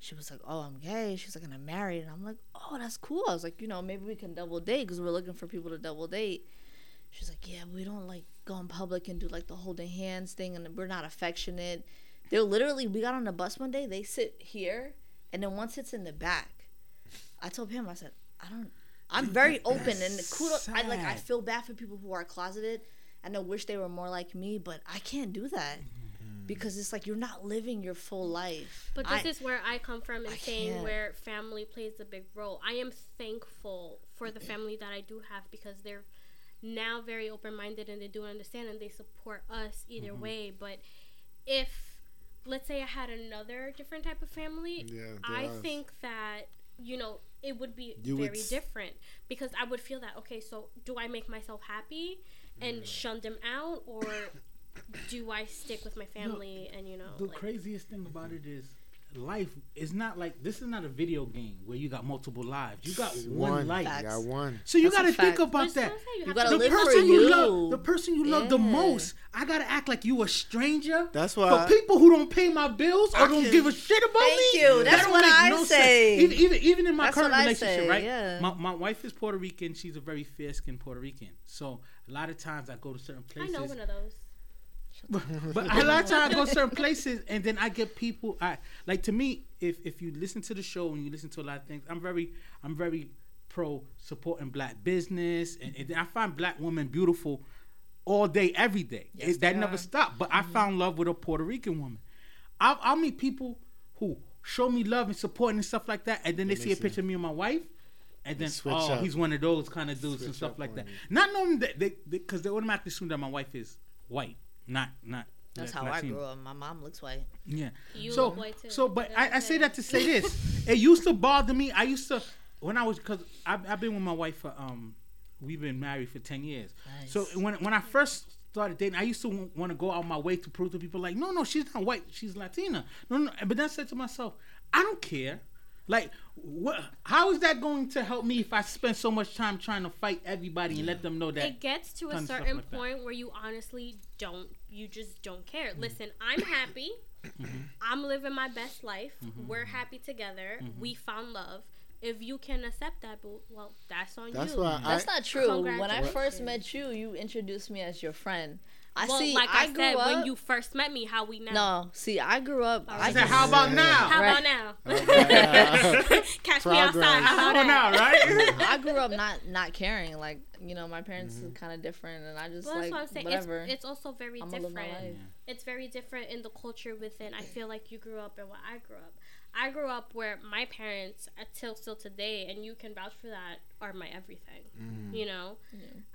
she was like, "Oh, I'm gay." She's like, "And I'm married." And I'm like, "Oh, that's cool." I was like, "You know, maybe we can double date because we're looking for people to double date." She's like, "Yeah, we don't like go in public and do like the holding hands thing, and we're not affectionate." They're literally. We got on the bus one day. They sit here, and then one sits in the back. I told him, I said, "I don't." I'm very open and kudos. I like. I feel bad for people who are closeted, and I wish they were more like me, but I can't do that because it's like you're not living your full life. But this I- is where I come from and saying can't. where family plays a big role. I am thankful for the family that I do have because they're now very open minded and they do understand and they support us either Mm-hmm. way. But if, let's say, I had another different type of family, Yeah, I there is. think that, you know, it would be You would very s- different because I would feel that, okay, so do I make myself happy and Mm. shun them out or do I stick with my family and, you know, The like, craziest thing about it is life is not like this is not a video game where you got multiple lives. You got one, One. life. Facts. Got one. So you got to think about that. you You gotta The live for person you you. love, the person you love the most, I gotta act like you a stranger. That's why. For why. people who don't pay my bills or I don't can- give a shit about Thank me, you. that That's don't what make I no sense. say. Even, even, even in my That's current relationship, say, right? yeah. My, my wife is Puerto Rican. She's a very fair skinned Puerto Rican. So a lot of times I go to certain places. I places. know one of those. But a lot of times I go certain places and then I get people. I like to me. If if you listen to the show and you listen to a lot of things, I'm very I'm very pro supporting black business and, and I find black women beautiful all day, every day. Yes, It- that they never are. stopped. But I mm-hmm. found love with a Puerto Rican woman. I'll, I'll meet people who show me love and support and stuff like that, and then they see a makes picture of me and my wife. And then, oh, up. he's one of those kind of dudes and stuff like that. you. Not knowing that they, because they, automatically assume that my wife is white, not not. That's La- how I grew up. My mom looks white. Yeah. You so, look white too. so, but That's I, I say that to say this. It used to bother me. I used to when I was because I've, I've been with my wife for um, we've been married for ten years. Nice. So when when I first started dating, I used to want to go out my way to prove to people like, no, no, she's not white, she's Latina. No, no. But then I said to myself, I don't care. Like, what? How is that going to help me if I spend so much time trying to fight everybody and let them know that? it gets to a tons of stuff certain like that. point where you honestly don't you just don't care listen i'm happy Mm-hmm. i'm living my best life we're happy together Mm-hmm. we found love if you can accept that boo well that's on That's you why I- That's not true. When I first met you, you introduced me as your friend. I well, see. like I, I, grew said, up. when you first met me, how we now? no, see, I grew up. All I I said, how about now? How Right. about now? Oh right. Catch me Progress. outside. How How about about now? now, right? I grew up not not caring. Like you know, my parents are kind of different, and I just Well, that's like what I'm saying. whatever. It's, it's also very I'm gonna live my different. life. It's very different in the culture within. I feel like you grew up and what I grew up. I grew up where my parents, until still today, and you can vouch for that, are my everything. Mm-hmm. You know,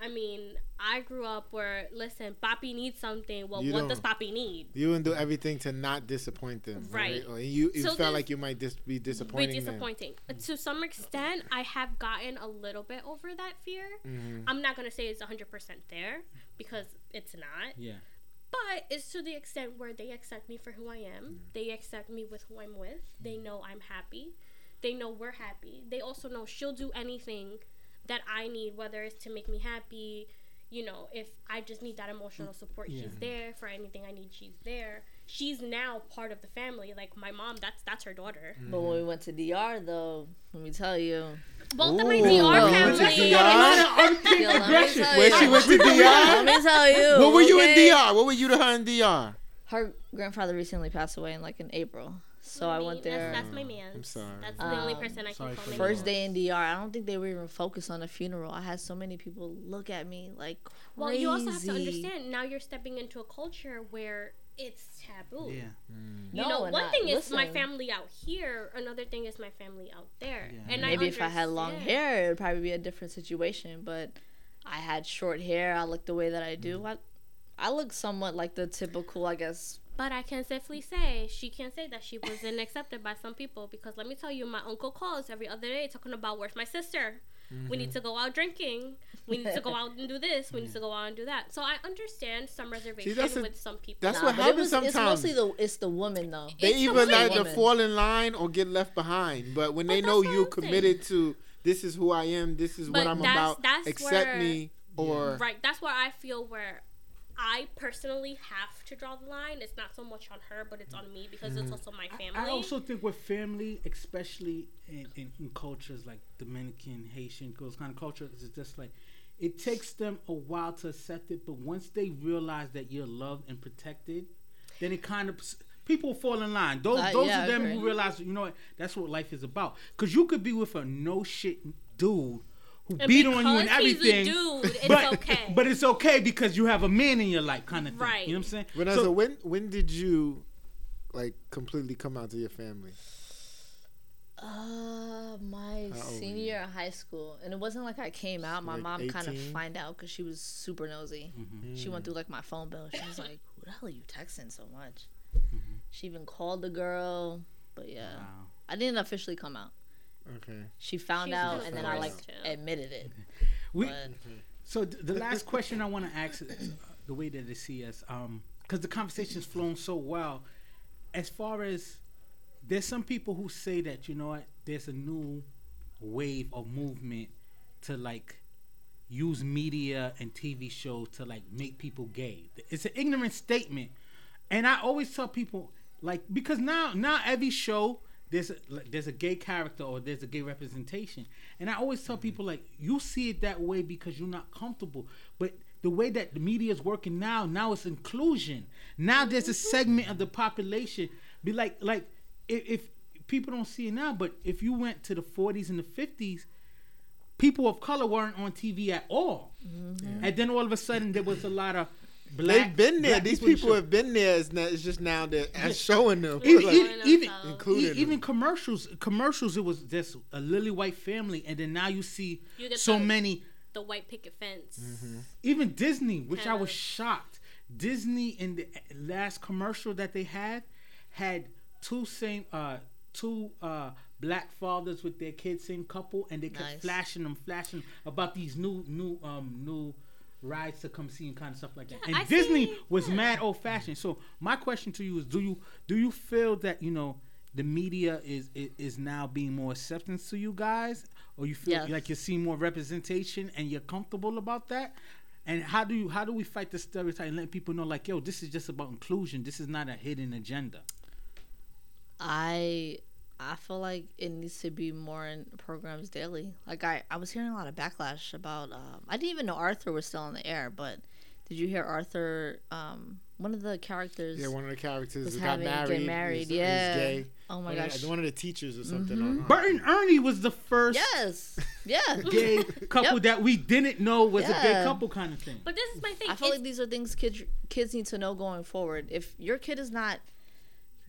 I mean, I grew up where listen, Papi needs something. Well, You what does Papi need? You would do everything to not disappoint them, Right. Or you, you So felt like you might dis- be Be disappointing them. disappointing. Uh, To some extent, I have gotten a little bit over that fear. Mhm. I'm not gonna say it's 100 percent there because it's not. Yeah. But it's to the extent where they accept me for who I am. Mm. They accept me with who I'm with. Mm. They know I'm happy. They know we're happy. They also know she'll do anything that I need, whether it's to make me happy. You know, if I just need that emotional support, Yeah. she's there. For anything I need, she's there. She's now part of the family. Like my mom, that's that's her daughter. Mm-hmm. But when we went to DR, though, let me tell you, Both of my Ooh. DR Went family. to DR? Yo, let me tell Where you. she went to Let DR? me tell you. What were you in? DR? What were you to her in DR? Her grandfather recently passed away in like in April, so I went there. That's, that's my man. I'm sorry. That's the only Um, person I can call for my your First day in DR, I don't think they were even focused on the funeral. I had so many people look at me like crazy. Well, you also have to understand now you're stepping into a culture where it's taboo. Yeah. Mm. You No, know, one I- thing is my family out here. Another thing is my family out there. Yeah. And Maybe I if I had long hair, it'd probably be a different situation. But I had short hair. I look the way that I do. Mm. I, I look somewhat like the typical, I guess. But I can safely say she can say that she wasn't accepted by some people because let me tell you, my uncle calls every other day talking about where's my sister. We need mm-hmm. to go out drinking. We need to go out and do this. We need to go out and do that. So I understand some reservation that's a- with some people. that's Nah, what but it happens was- It's mostly the it's the woman though. They It's the either women. either Woman. fall in line or get left behind. But when But they know you're committed to this is who I am, this is what I'm that's- about, that's accept where- me or Right. That's where I feel where I personally have to draw the line. It's not so much on her, but it's on me because Mm-hmm. it's also my family. I also think with family, especially in, in, in cultures like Dominican, Haitian, those kind of cultures, it's just like it takes them a while to accept it. But once they realize that you're loved and protected, then it kind of people fall in line. Those Uh, those yeah, of I them agree. who realize, you know what, that's what life is about. Because you could be with a no shit dude who And beat on you and because he's a everything. dude, it's but, okay. But it's okay because you have a man in your life, kind of thing. Right. You know what I'm saying? Vanessa, So- when when did you like completely come out to your family? Uh, my How old were senior year of high school, and it wasn't like I came out. My Like mom kind of find out because she was super nosy. Mm-hmm. She went through like my phone bill. She was like, "Who the hell are you texting so much?" Mm-hmm. She even called the girl, but yeah, Wow. I didn't officially come out. Okay. She found She's out, and then I like forced to. admitted it. We, But So the last question I want to ask is uh, the way that they see us, because the conversation's flown so well. As far as there's some people who say that you know what, there's a new wave of movement to like use media and TV shows to like make people gay. It's an ignorant statement, and I always tell people like because now now every show there's a, like, there's a gay character or there's a gay representation, and I always tell mm-hmm. people like you see it that way because you're not comfortable, but the way that the media is working now, now it's inclusion. Now there's a segment of the population. Be like like if, if people don't see it now, but if you went to the 40s and the 50s, people of color weren't on TV at all. Mm-hmm. And then all of a sudden there was a lot of black. They've been there. black These in people have been there. It's, not, it's just now that I'm showing them. even, Like, even, even. Including even them. commercials commercials it was just a lily white family and then now you see You get so the- many the white picket fence. Mm-hmm. even disney which i was Yes. shocked disney in the last commercial that they had had two same uh two uh black fathers with their kids same couple and they kept Nice. flashing them flashing about these new new um new rides to come see and kind of stuff like that. And I disney see, was yeah. mad old fashioned. So my question to you is do you do you feel that you know the media is is, is now being more acceptance to you guys? Or you feel Yes. like you're seeing more representation and you're comfortable about that? And how do you how do we fight the stereotype and let people know like yo this is just about inclusion. This is not a hidden agenda. I I feel like it needs to be more in programs daily. Like I, I was hearing a lot of backlash about. Um, I didn't even know Arthur was still on the air, but did you hear Arthur? Um, one of the characters. yeah, one of the characters was who got having- get married. married, is- is yeah. gay. Oh my One of gosh. One of the teachers or something. Mhm. on- on- Bert and Ernie was the first Yes. Yeah. gay couple Yep. that we didn't know was a gay couple kind of thing But this is my thing. I feel it's- like these are things kids kids need to know going forward. If your kid is not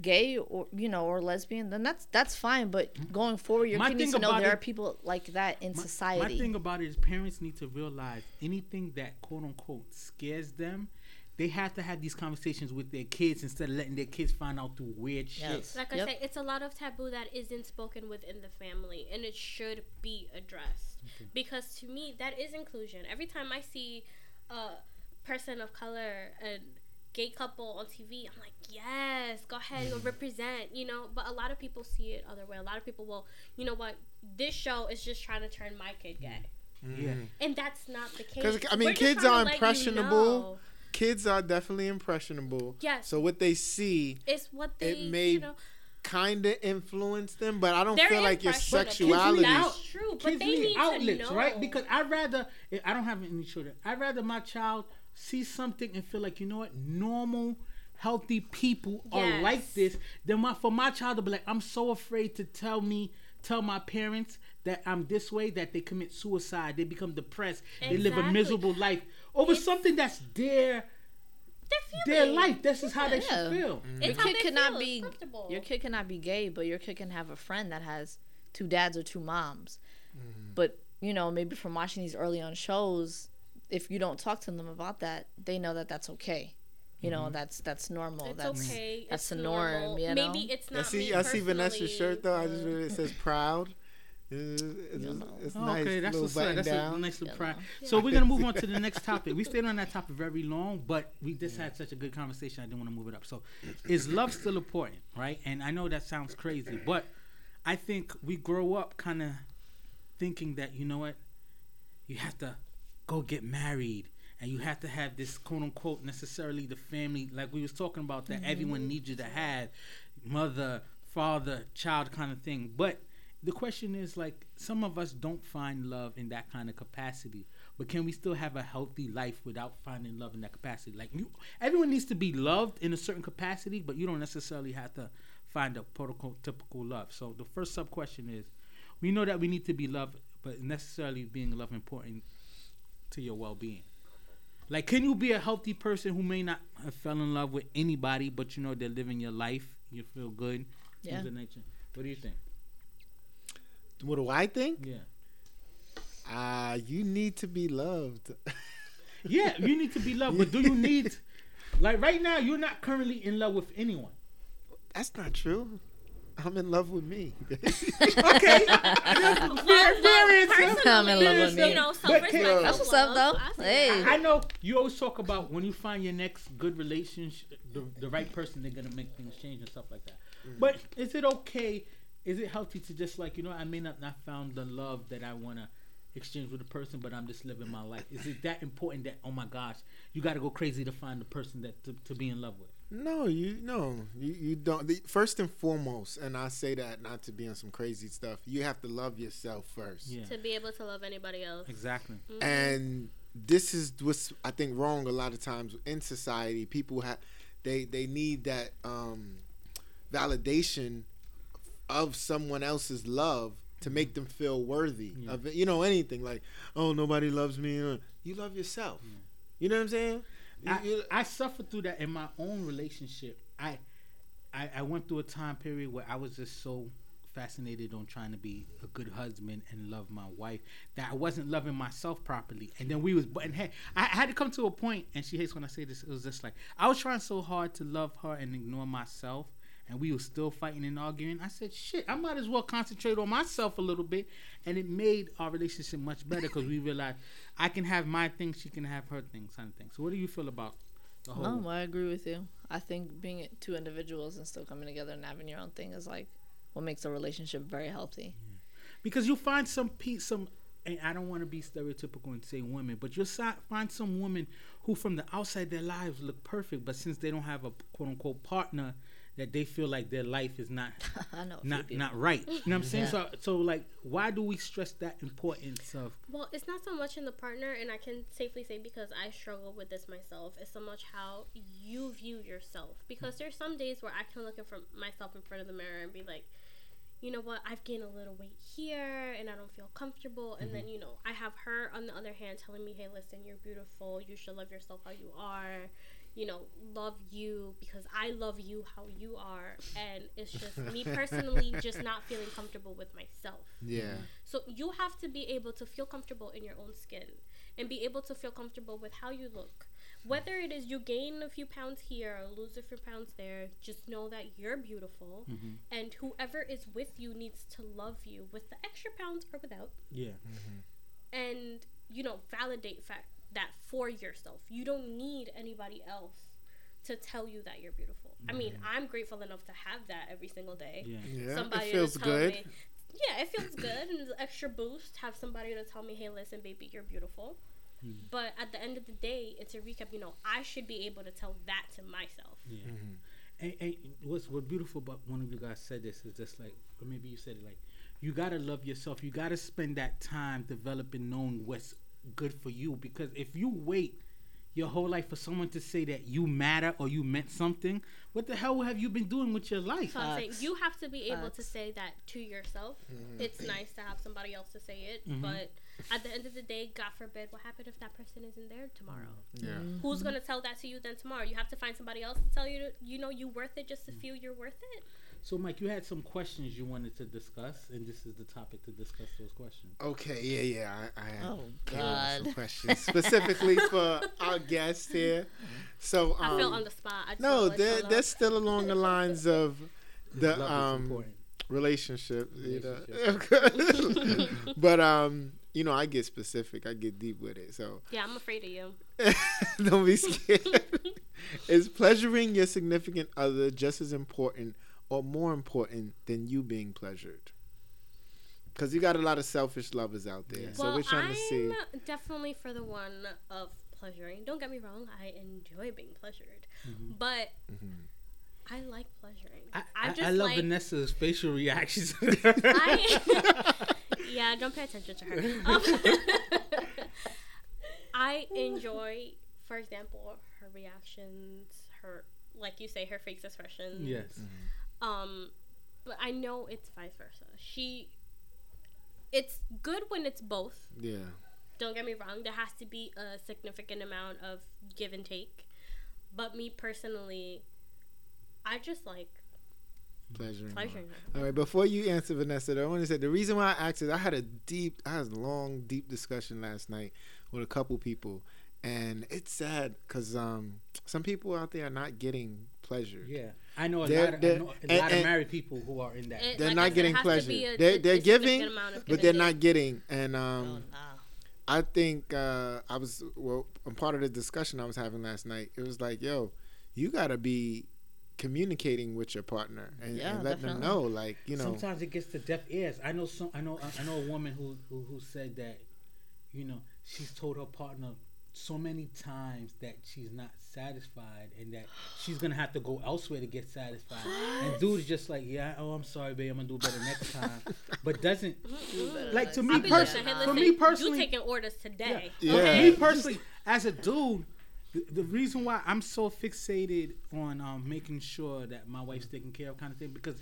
gay or you know or lesbian, then that's that's fine. But going forward, your My kid needs to know there it- are people like that in My- society. My thing about it is parents need to realize anything that quote unquote scares them, they have to have these conversations with their kids instead of letting their kids find out through weird shit. Like I Yep. say, it's a lot of taboo that isn't spoken within the family, and it should be addressed. Because to me, that is inclusion. Every time I see a person of color and gay couple on TV, I'm like, yes, go ahead Mm. and represent, you know. But a lot of people see it other way. A lot of people will, you know what, this show is just trying to turn my kid gay, Yeah. and that's not the case. 'Cause, I mean, We're kids are let you impressionable. know Kids are definitely impressionable. Yes. So what they see It's what they, It may you know. kind of influence them, but I don't feel like your sexuality. need That's true, but kids they need need to outlets, right? Because I'd rather I don't have any children. I'd rather my child see something and feel like you know what, normal, healthy people are like this. then my for my child to be like, I'm so afraid to tell me, tell my parents that I'm this way that they commit suicide, they become depressed, they live a miserable life over It's- something that's their their life. This is how they Yeah. should feel. It's your kid they cannot be your kid cannot be gay, but your kid can have a friend that has two dads or two moms. Mm-hmm. But you know, maybe from watching these early on shows, if you don't talk to them about that, they know that that's okay. You Mm-hmm. know, that's that's normal. It's that's okay. that's it's the norm. normal. You know? Maybe it's I not. see. me I see Vanessa's personally, shirt though. I just but- read it says proud. It's, it's, You it's Oh, nice. okay, that's little what's up. button That's a down. nice little pride. know. So we're gonna move on to the next topic. We stayed on that topic very long, but we just had such a good conversation. I didn't want to move it up. So, is love still important, right? And I know that sounds crazy, but I think we grow up kind of thinking that you know what, you have to go get married. And you have to have this quote unquote necessarily the family like we was talking about that mm-hmm. everyone needs you to have mother, father, child kind of thing. But the question is like some of us don't find love in that kind of capacity but can we still have a healthy life without finding love in that capacity like you everyone needs to be loved in a certain capacity but you don't necessarily have to find a prototypical love so the first sub question is we know that we need to be loved but necessarily being loved important to your well-being like can you be a healthy person who may not have fell in love with anybody but you know they're living your life you feel good Yeah. things nature what do you think What do I think? yeah Ah, you need to be loved. Yeah, you need to be loved, but do you need like right now you're not currently in love with anyone. That's not true. I'm in love with me. Okay. Well, there is well, I'm in love with me. You know, but self-respect. can- Yo. That's what's up, though. I Hey. I know you always talk about when you find your next good relationship, the, the right person, they're gonna make things change and stuff like that. Mm-hmm. But is it okay? Is it healthy to just like you know I may not not found the love that I wanna exchange with a person, but I'm just living my life. Is it that important that oh my gosh, you got to go crazy to find the person that to, to be in love with? No, you no, you, you don't. The, first and foremost, and I say that not to be on some crazy stuff. You have to love yourself first. Yeah, To be able to love anybody else. exactly. And this is what's I think wrong a lot of times in society. People have they they need that um, validation of someone else's love to make them feel worthy Yeah. of it. You know anything like oh nobody loves me. You love yourself. You know what I'm saying? I, I suffered through that in my own relationship. I, I I went through a time period where I was just so fascinated on trying to be a good husband and love my wife that I wasn't loving myself properly. And then we was and hey, I had to come to a point and she hates when I say this. It was just like I was trying so hard to love her and ignore myself. And we were still fighting and arguing. I said, "Shit, I might as well concentrate on myself a little bit," and it made our relationship much better because we realized I can have my thing, she can have her thing, kind of thing. So, what do you feel about the whole? No, I agree with you. I think being two individuals and still coming together and having your own thing is like what makes a relationship very healthy. because you find some pe- some and I don't want to be stereotypical and say women, but you'll find some women who from the outside their lives look perfect, but since they don't have a quote unquote partner, that they feel like their life is not I know. a few not not right. You know what I'm saying? Yeah. So so like why do we stress that importance of Well, it's not so much in the partner, and I can safely say because I struggle with this myself. It's so much how you view yourself. Because there's some days where I can look at from myself in front of the mirror and be like, you know what, I've gained a little weight here, and I don't feel comfortable. And then mm-hmm. you know, I have her on the other hand telling me, hey, listen, you're beautiful. You should love yourself how you are. You know, love you because I love you how you are. And it's just me personally just not feeling comfortable with myself. yeah. So you have to be able to feel comfortable in your own skin and be able to feel comfortable with how you look. Whether it is you gain a few pounds here or lose a few pounds there, just know that you're beautiful mm-hmm. and whoever is with you needs to love you with the extra pounds or without yeah mm-hmm. and you know validate fact that for yourself. You don't need anybody else to tell you that you're beautiful. I mean, I'm grateful enough to have that every single day yeah Yeah. somebody it feels to tell good. me. Yeah, it feels good, and it's an extra boost. Have somebody to tell me, "Hey, listen, baby, you're beautiful." Hmm. But at the end of the day, it's a recap. You know, I should be able to tell that to myself. Yeah. And, and what's what beautiful about one of you guys said this is just like, or maybe you said it like, you gotta love yourself. You gotta spend that time developing, knowing what's good for you. Because if you wait your whole life for someone to say that you matter or you meant something, what the hell have you been doing with your life? So I'm saying you have to be able to say that to yourself. Mm-hmm. It's nice to have somebody else to say it, Mhm. but at the end of the day, God forbid, what happened if that person isn't there tomorrow? Mm-hmm. Yeah. Mm-hmm. Who's gonna tell that to you then tomorrow? You have to find somebody else to tell you, to, you know, you worth it just to feel you're worth it. So, Mike, you had some questions you wanted to discuss, and this is the topic to discuss those questions. Okay, yeah, yeah. I, I have Oh, came up with some questions specifically for our guest here. So um, I feel on the spot. I no, wanna they're y'all they're still along the lines of the um important. relationship, you know. but um, you know, I get specific. I get deep with it. So Yeah, I'm afraid of you. don't be scared. Is pleasuring your significant other just as important or more important than you being pleasured? Because you got a lot of selfish lovers out there. So well, we're trying I'm to see. definitely for the one of pleasuring. Don't get me wrong, I enjoy being pleasured, mm-hmm. but mm-hmm. I like pleasuring. I, I'm I, just I love like, Vanessa's facial reactions. I, yeah, don't pay attention to her. Um, I enjoy, for example, her reactions, her like you say, her face expressions. yes. Mm-hmm. Um, but I know it's vice versa. She, it's good when it's both. Yeah. Don't get me wrong. There has to be a significant amount of give and take. But me personally, I just like Pleasuring. pleasuring. All right, before you answer Vanessa, though, I want to say the reason why I asked is I had a deep, I had a long, deep discussion last night with a couple people, and it's sad because um, some people out there are not getting pleasure. Yeah, I know a They're- lot. Of, I they're- know a and- lot of and- married people who are in that. It- They're like not said, getting pleasure. a- They're they're giving, but they're not getting. And Oh, um, nah. I think uh, I was well. I'm part of the discussion I was having last night. It was like, yo, you gotta be communicating with your partner and, Yeah, and letting them know, like, you know, Sometimes it gets to deaf ears. I know some. I know. I know a woman who, who who said that, you know, she's told her partner so many times that she's not satisfied and that she's gonna have to go elsewhere to get satisfied. And dude's just like, yeah, oh, I'm sorry, babe, I'm gonna do better next time. But doesn't like to me I'll be listening. personally. Hey, For me personally, you taking orders today. Yeah. Okay. me personally, as a dude, the, the reason why I'm so fixated on um, making sure that my wife's taken care of, kind of thing, because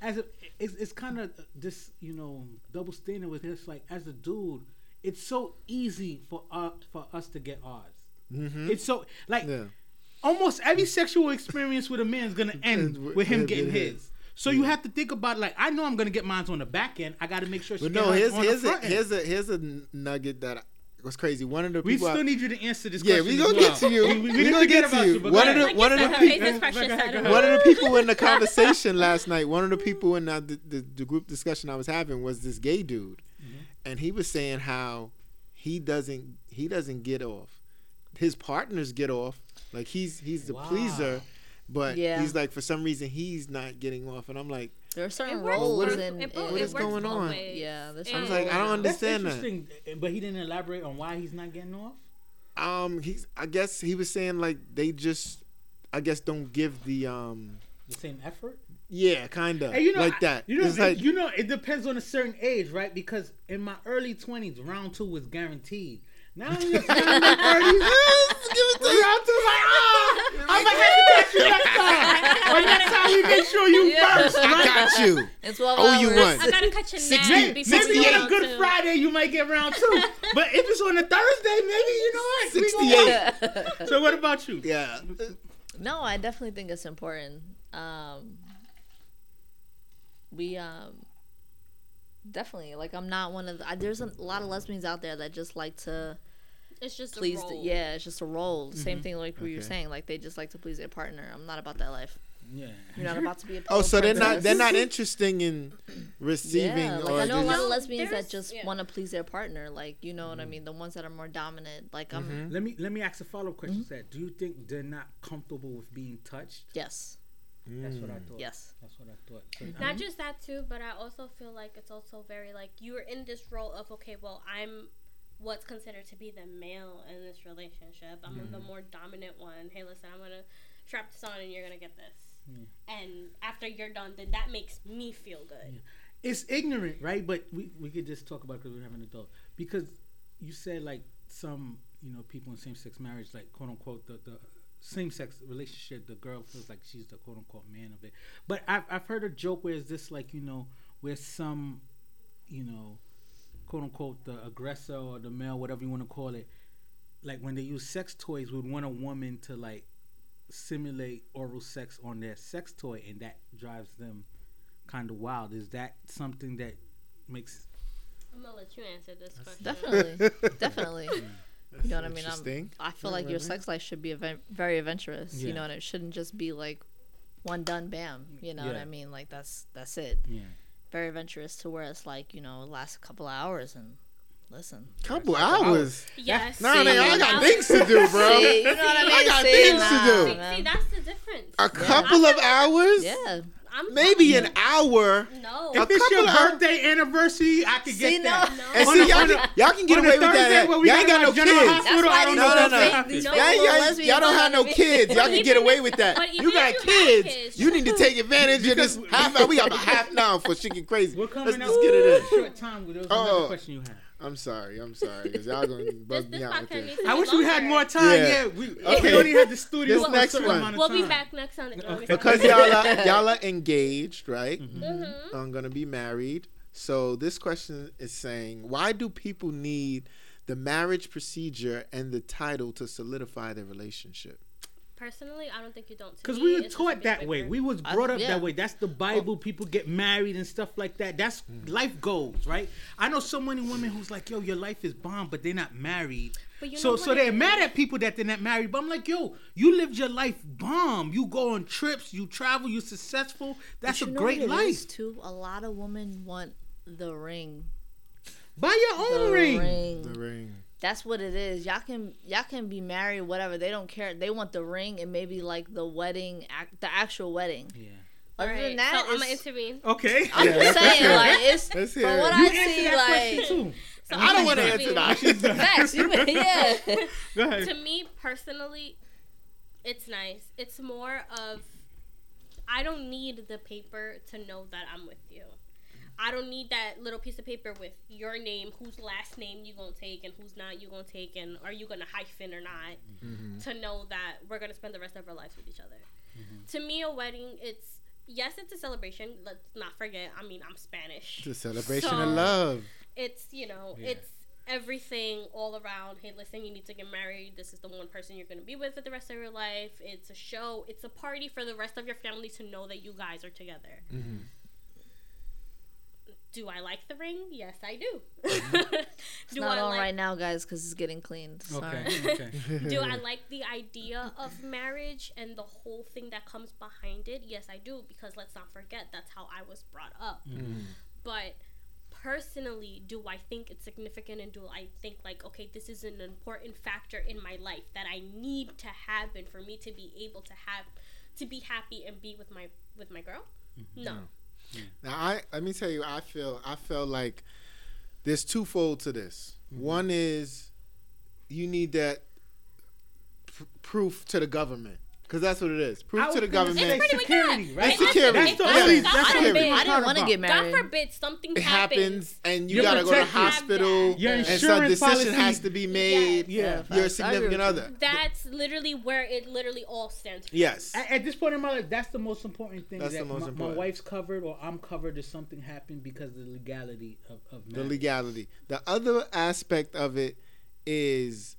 as a, it's, it's kind of this, you know, double standard with this. Like as a dude, it's so easy for uh, for us to get ours. It's so like yeah. almost every sexual experience with a man is gonna end with with him him getting getting his. So you have to think about like I know I'm gonna get mine on the back end. I got to make sure she But no, hers here's on here's a, here's a here's a nugget that was crazy. One of the We people. I- still need you to answer this question. Yeah, question. we as gonna well. get to you. We, we, We didn't gonna get to you. you. One of the- one of the people- face expression Go ahead, said go it ahead. one of the people in the conversation last night, one of the people in the, the, the, the group discussion I was having was this gay dude, Mm-hmm. And he was saying how he doesn't he doesn't get off. His partners get off, like he's he's the Wow. pleaser, but Yeah. he's like for some reason he's not getting off, and I'm like, There are certain It works roles both- in. it in- bo- What it is going on? ways. Yeah, there's It- I was like, I don't That's understand that. but he didn't elaborate on why he's not getting off. um, he's I guess he was saying like they just, I guess don't give the um, The same effort. Yeah, kind of you know, like I- that. You know, it's like you know, it depends on a certain age, right? Because in my early twenties, round two was guaranteed. Now I'm in my thirties. round two, like, ah, I'm gonna have to catch you next time. But next time you make sure you Yeah. first. I Right? got you. in 12 Oh, you hours. won. I gotta cut your 60 neck before Maybe on a Good to- Friday you might get round two, but if it's on a Thursday, maybe you know what? we gonna- 68. So what about you? Yeah. no, I definitely think it's important. Um, we um, definitely like I'm not one of the. I, there's a lot of lesbians out there that just like to It's just please. a The, yeah, it's just a role. Same thing like what you're saying. Like they just like to please their partner. I'm not about that life. Yeah. You're not about to be a. Oh, so they're not they're not interesting in receiving Yeah, like or I know a lot of No, lesbians that just yeah. want to please their partner. Like you know what I mean. The ones that are more dominant. Like I'm. Mm-hmm. Let me let me ask a follow up question. That do you think they're not comfortable with being touched? Yes. That's what I mm. thought. Yes. That's what I thought. So, mm-hmm. Not just that too, but I also feel like it's also very like you're in this role of okay, well, I'm what's considered to be the male in this relationship. I'm the Mm-hmm. more dominant one. Hey, listen, I'm gonna strap this on and you're gonna get this. Mm. And after you're done, then that makes me feel good. it's ignorant, right? But we, we could just talk about because we're having an adult. Because you said like some you know people in same sex marriage, like quote unquote the, the same sex relationship, the girl feels like she's the quote unquote man of it. But I've I've heard a joke where it's this like you know where some you know quote unquote the aggressor or the male whatever you want to call it, like when they use sex toys would want a woman to like simulate oral sex on their sex toy and that drives them kind of wild. Is that something that makes I'm gonna let you answer this question. Definitely. Definitely. Mm. You know what I mean? I'm, I feel Right, like your right, sex life should be event- very adventurous, you know, and it shouldn't just be like one done bam. You know what I mean? Like that's that's it. yeah very adventurous to where it's like you know last a couple hours and listen. Couple hours. Yes. Nah, See, nigga, I got things to do, bro. See, you know what I mean? I got See, things nah, to do. See, see, that's the difference. A couple of hours? Yeah. I'm Maybe an hour. No. If it's your couple of- birthday anniversary, I could See, get no. that. No. And see, y'all, can, y'all can get away with that. Y'all ain't got gotta no go to General kids. Hospital, I don't know No, no, no. happening. these No. fake Yeah, little yeah, lesbians y'all don't have no kids. Y'all can get away with that. but even You if got you have kids. kids- You need to take advantage of this half hour. We got about half now for she get crazy. We're Let's, coming let's up get it in. short time. There was another Oh. question you had. I'm sorry. I'm sorry. Because y'all going to This, bug this me out with this. I be wish we had more time. Yeah. Yeah, we, Okay. we only had the studio This next one. We'll be back next Sunday. No, Okay. Because y'all are, y'all are engaged, right? Mhm. I'm going to be married. So this question is saying, why do people need the marriage procedure and the title to solidify their relationship? Personally, I don't think you don't. To Because we were it's just a taught big that way. We was I- brought up yeah. that way. That's the oh. Bible. People get married and stuff like that. That's mm. life goals, right? I know so many women who's like, yo, your life is bomb, but they're not married. But you know so so they're mad at people that they're not married. But I'm like, yo, you lived your life bomb. You go on trips, you travel, you're successful. That's But a know great what it life. is, too. A lot of women want the ring. Buy your The own ring. ring. The ring. That's what it is. Y'all can y'all can be married, whatever. They don't care. They want the ring and maybe like the wedding, act, the actual wedding. Yeah. Other Alright, than that, so I'm gonna intervene. Okay. I'm Yeah, just let's saying, hear it. like it's Let's from hear what you I answer see, that like too. So I don't want to intervene. answer that. facts. You, yeah. Go ahead. to me personally, it's nice. It's more of I don't need the paper to know that I'm with you. I don't need that little piece of paper with your name, whose last name you gonna take and who's not you gonna take, and are you gonna hyphen or not, Mm-hmm. to know that we're gonna spend the rest of our lives with each other. To me, a wedding, it's yes, it's a celebration. Let's not forget. I mean, I'm Spanish. It's a celebration So- of love. it's you know Yeah. it's everything all around hey listen you need to get married this is the one person you're going to be with for the rest of your life it's a show it's a party for the rest of your family to know that you guys are together Mm-hmm. Do i like the ring yes i do mm-hmm. It's do not i on like right now, guys, because it's getting cleaned. Sorry. Okay. Okay. do I like the idea of marriage and the whole thing that comes behind it? Yes, I do because let's not forget that's how I was brought up. Mm. But personally, do I think it's significant and do I think like okay, this is an important factor in my life that I need to happen for me to be able to have to be happy and be with my with my girl? Mm-hmm. No. Mm. Now I let me tell you, I feel I feel like there's twofold to this. Mm-hmm. One is you need that pr- proof to the government because that's what it is. Proof I to the government. say pretty much security, that. right? That's security. That's the only. That's the thing I we're didn't want to get married. God forbid something it happens and you gotta go to protected. hospital Your and some insurance decision policy- has to be made. Yeah. Yeah, Your facts. I agree significant other. That's literally where it literally all stands. For. Yes. At, at this point in my life, that's the most important thing. That's that the most my, important. my wife's covered or I'm covered if something happened because of the legality of, of the legality. The other aspect of it is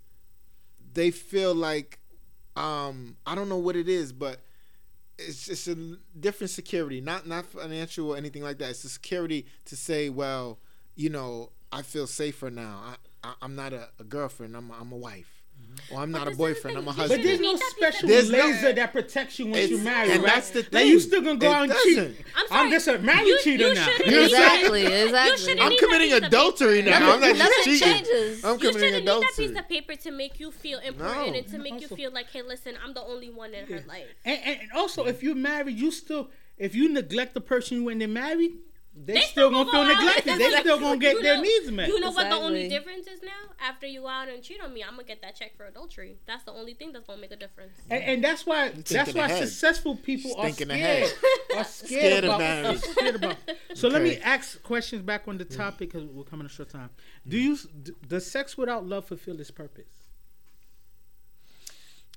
they feel like um I don't know what it is, but it's just a different security, not not financial or anything like that. It's a security to say, well, you know, I feel safer now. I, I I'm not a, a girlfriend. I'm a, I'm a wife, or I'm not a this is the boyfriend. I'm a husband. But there's no need that piece of special There's no- laser that protects you once you marry, and right? that's the Like you still gonna go It out and doesn't. cheat. I'm oh, I'm just a married You- cheater you now. You know what I'm need saying? Exactly, exactly. I'm committing that piece of adultery now. I'm not just cheating. changes. I'm You committing shouldn't need that piece of paper to make you feel important and to make you feel like, hey, listen, I'm the only one in her life. And, and, and also, if you're married, you still if you neglect the person when they're married, they, still gonna feel go out. neglected. They still gonna get You their know- needs met. You know what the only difference is now? After you go out and cheat on me, I'm gonna get that check for adultery. That's the only thing that's gonna make a difference. And, and that's why that's why ahead. successful people are Thinking scared. ahead. Are scared, Scared of about. are scared about. So let me ask questions back on the topic because we're coming to short time. Do mm. you does sex without love fulfill its purpose?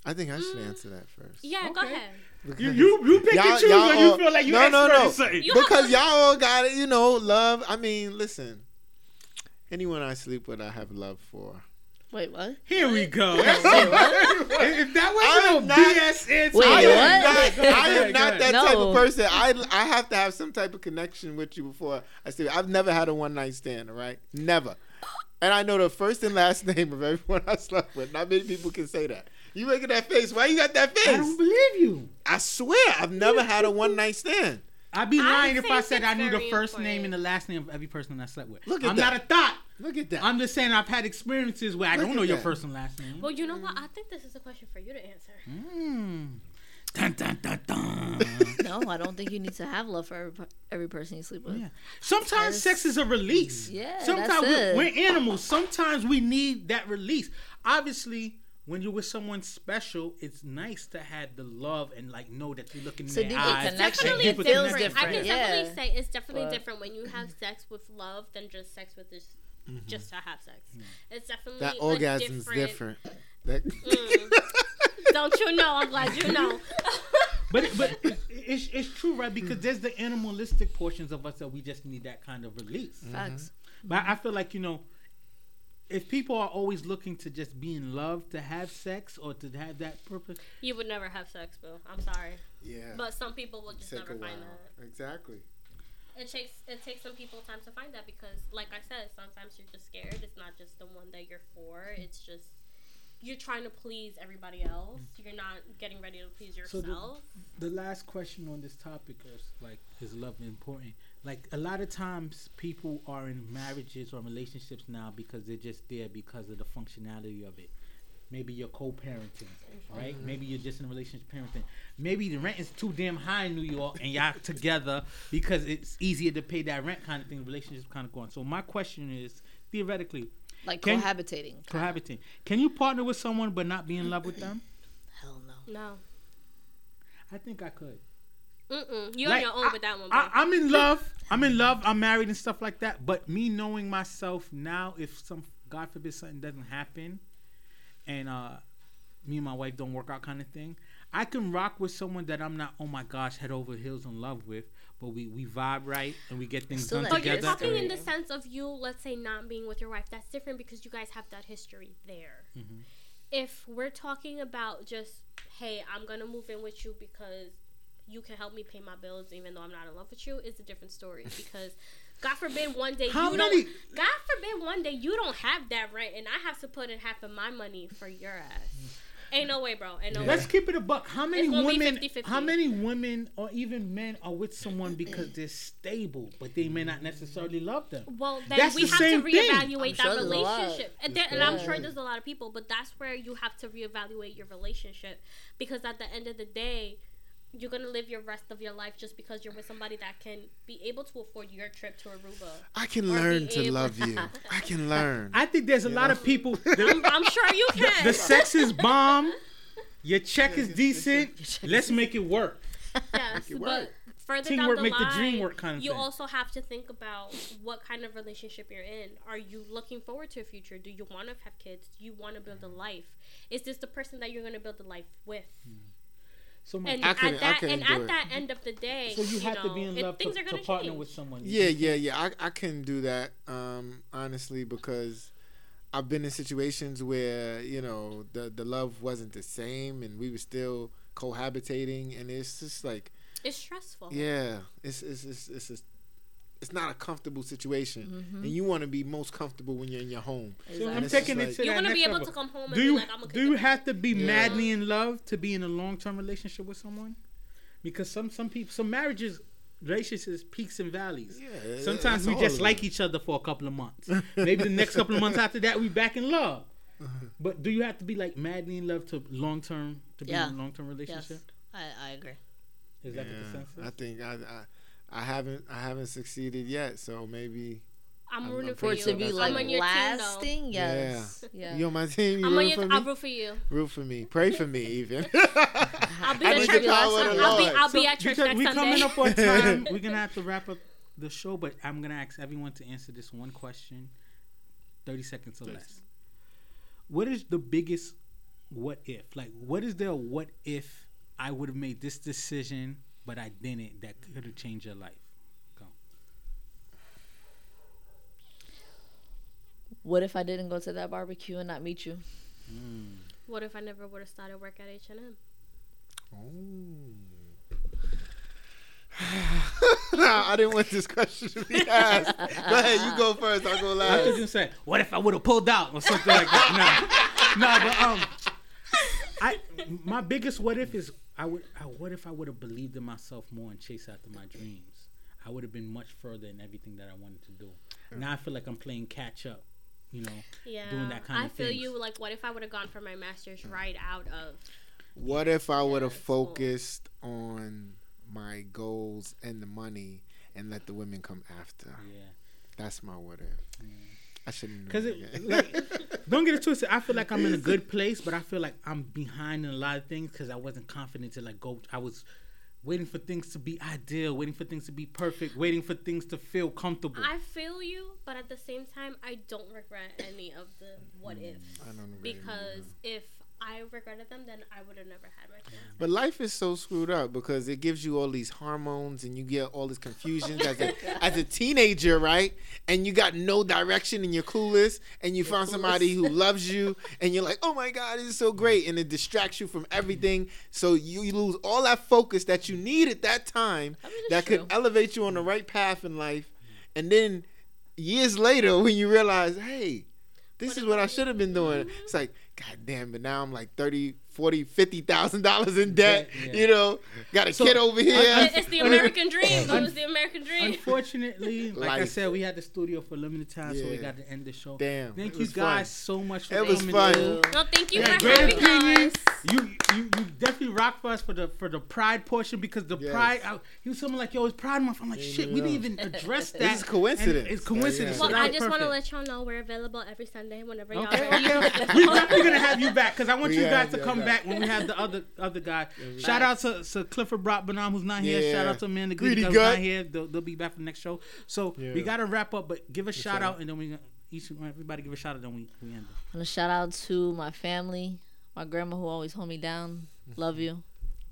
I think I should mm. answer that first. Yeah, go Okay. ahead. You you, you pick Y'all- and choose y'all when all- you feel like you no, expert no, no. in something. You- because y'all all got it, you know, love. I mean, listen. Anyone I sleep with, I have love for. Wait, what? Here we go. Wait, what? if that I wasn't am no not- BS answer, Wait, I what? am not, Go I go am ahead, not go that ahead. type No. of person. I I have to have some type of connection with you before I sleep. I've never had a one night stand. All right, never. And I know the first and last name of everyone I slept with. Not many people can say that. You making that face? Why you got that face? I don't believe you. I swear, I've never had a one night stand. I'd be I lying if I said I knew the very first name and the last name of every person I slept with. Look at I'm that. not a thought. Look at that. I'm just saying I've had experiences where I don't at know your first and last name. Well, you know what? I think this is a question for you to answer. Mm. Dun, dun, dun, dun. No, I don't think you need to have love for every, every person you sleep with. Yeah. Sometimes sex is a release. Yeah, Sometimes that's we're, it. we're animals. Sometimes we need that release. Obviously, when you're with someone special, it's nice to have the love and like know that you're looking in So their eyes. connection. and Definitely deeper feels different. connection. I can different. definitely say it's definitely But- different when you have sex with love than just sex with just just to have sex. It's definitely that a orgasm's different. That, Mm. Don't you know? I'm glad you know. But but it's it's true, right? Because there's the animalistic portions of us that we just need that kind of release. Facts. But I feel like you know, if people are always looking to just be in love to have sex or to have that purpose, you would never have sex, Bill. I'm sorry, yeah. but some people will just Take never a find while. that. Exactly. It takes it takes some people time to find that because, like I said, sometimes you're just scared. It's not just the one that you're for. It's just you're trying to please everybody else. Mm. You're not getting ready to please So the- yourself. the last question on this topic is like is love important like a lot of times people are in marriages or relationships now because they're just there because of the functionality of it. Maybe you're co-parenting right? Mm-hmm. Maybe you're just in a relationship parenting. Maybe the rent is too damn high in new york and y'all together because it's easier to pay that rent kind of thing. Relationships kind of going so my question is theoretically Like Can- cohabitating. cohabiting. Can you partner with someone but not be in love with them? Hell no. No, i think i could Mm-mm. you're Like, on your own I, with that one. I, bro. I'm in love. I'm in love. I'm married and stuff like that. But me knowing myself now, if some God forbid something doesn't happen, and uh, me and my wife don't work out, kind of thing, I can rock with someone that I'm not. Oh my gosh, head over heels in love with. But we we vibe right and we get things Still done that But you're together. talking in the sense of you, let's say, not being with your wife. That's different because you guys have that history there. Mm-hmm. If we're talking about just, hey, I'm gonna move in with you because you can help me pay my bills, even though I'm not in love with you, it's a different story. Because God forbid one day How you many- don't. God forbid one day you don't have that rent, and I have to put in half of my money for your ass. Ain't no way, bro. Ain't no way. Let's keep it a buck. How many It's gonna be women? 50-50. How many women or even men are with someone because they're stable, but they may not necessarily love them? Well, then That's we the have to same thing. reevaluate I'm sure that there's a lot. relationship. And, there, and I'm sure there's a lot of people, but that's where you have to reevaluate your relationship because at the end of the day, you're gonna live your rest of your life just because you're with somebody that can be able to afford your trip to Aruba. I can learn to able- love you. I can learn. I think there's a lot of people. I'm, I'm sure you can. the sex is bomb. Your check is decent. Let's make it work. yes, it but further Teamwork down the make the dream work kind of thing. you thing. also have to think about what kind of relationship you're in. Are you looking forward to a future? Do you want to have kids? Do you want to build a life? Is this the person that you're going to build a life with? So my, And I couldn't- at I that couldn't and do at it. that end of the day, so you have to be in it- love to, to gonna partner change. with someone. Yeah, yeah, yeah. I, I couldn't do that, um, honestly, because I've been in situations where, you know, the the love wasn't the same and we were still cohabitating and it's just like It's stressful. yeah, it's it's it's it's, it's, it's not a comfortable situation. Mm-hmm. And you want to be most comfortable when you're in your home. So Exactly. I'm it's just taking it like- to You that want to be able level. to come home and Do be you like, I'm a do you have to be Yeah. madly in love to be in a long term relationship with someone? Because some some people some marriages relationships is peaks and valleys. Yeah, Sometimes we just like each other for a couple of months. Maybe the next couple of months after that we back in love. But do you have to be like madly in love to long term to be Yeah. in a long term Yes, relationship? I, I agree. Is that the consensus? I think I, I I haven't I haven't succeeded yet, so maybe I'm I'm- rooting I'm for For you. to be like I'm on your team, lasting, yes. Yeah. you on my team. You I'm on your. for me. I'll root for you. root for me. Pray for me, even. I'll be I at need church. the power of the I'll be. I'll be at church because next we Sunday. coming up on time. We're gonna have to wrap up the show, but I'm gonna ask everyone to answer this one question. Thirty seconds or less. What is the biggest what if? Like, what is the what if I would have made this decision, but I didn't? That could have changed your life. Go. What if I didn't go to that barbecue and not meet you? What if I never would have started work at H and M? I didn't want this question to be asked. Go ahead, you go first. I'll go last. I was last. gonna say, what if I would have pulled out or something like that? No, no, but um, I my biggest what if is I would. I, what if I would have believed in myself more and chased after my dreams? I would have been much further in everything that I wanted to do. Now I feel like I'm playing catch up. You know, Yeah, doing that kind I of feel things. you. Like, what if I would have gone for my master's right out of? What if I would have that's cool. focused on my goals and the money and let the women come after? Yeah. That's my what if. I shouldn't. Because it, like, don't get it twisted. I feel like I'm in a good place, but I feel like I'm behind in a lot of things because I wasn't confident to like go. I was waiting for things to be ideal, waiting for things to be perfect, waiting for things to feel comfortable. I feel you, but at the same time, I don't regret any of the what ifs I don't agree. because if I regretted them, then I would have never had my chance. But life is so screwed up because it gives you all these hormones and you get all this confusion as a as a teenager, right? And you got no direction and you're clueless and you found somebody who loves you and you're like, oh my God, this is so great. And it distracts you from everything. So you, you lose all that focus that you need at that time I mean, it's that true. could elevate you on the right path in life. And then years later, when you realize, hey, this What is what I should have been doing. It's like, God damn, but now I'm like 30, 40, 50,000 dollars in debt. Yeah. You know, got a So, kid over here. I- It- it's the American dream. It was the American dream. Unfortunately, like I said, we had the studio for limited time, so we got to end the show. Damn, Thank you guys fun. so much for It was coming fun. through. No, thank you Yeah, for great having opinions. us. You, you you definitely rock for us for the for the pride portion because the Yes. pride I, he was something like yo it's Pride Month. I'm like Yeah, shit, we didn't even address that. it's is coincidence. It's coincidence. Well, so I just want to let y'all know we're available every Sunday whenever y'all Okay, ready. okay. we definitely gonna have you back because I want you guys to come yeah. Back when we have the other other guy. Shout out to, to Clifford Brock Banam who's not here. Shout out to Amanda Greedy Greedy who's Gut. not here. They'll, they'll be back for the next show. So Yeah. we gotta wrap up, but give a shout shout out and then we gonna- each everybody give a shout out then we we end. it. I'm gonna shout out to my family, my grandma who always hold me down. Mm-hmm. Love you.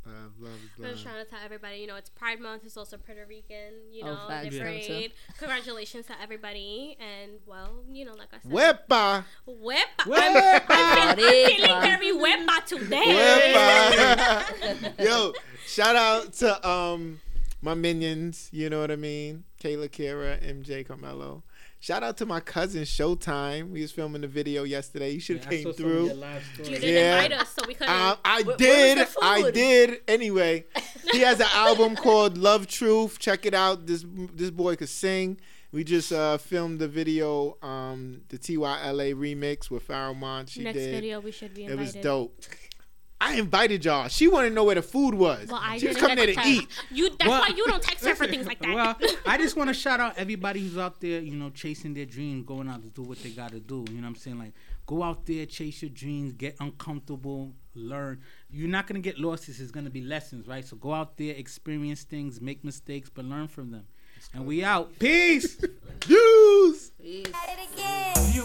Love, love, I'm love. just trying to tell everybody, you know, it's Pride Month. It's also Puerto Rican, you Oh, know, facts. the Yeah. Congratulations to everybody. And, well, you know, like I said, Wepa. Wepa. Wepa. I'm feeling very wepa today. Wepa. Yo, shout out to um my minions, you know what I mean? Kayla Kira, MJ Carmelo. Shout out to my cousin Showtime. He was filming the video yesterday. You should Yeah, have I came saw some of your through. You didn't Yeah. invite us, so we couldn't. I, I Where- where did. I did. Anyway, he has an album called Love Truth. Check it out. This this boy could sing. We just uh, filmed the video, um, the TYLA remix with Farrah Monch. She Next did. video, we should be invited. It was dope. I invited y'all. She wanted to know where the food was. Well, I she was didn't coming there to to eat. You, that's Well- why you don't text her for things like that. Well, I just want to shout out everybody who's out there, you know, chasing their dreams, going out to do what they got to do. You know what I'm saying? Like, go out there, chase your dreams, get uncomfortable, learn. You're not going to get lost. It's going to be lessons, right? So go out there, experience things, make mistakes, but learn from them. And we out. Peace. Use. Views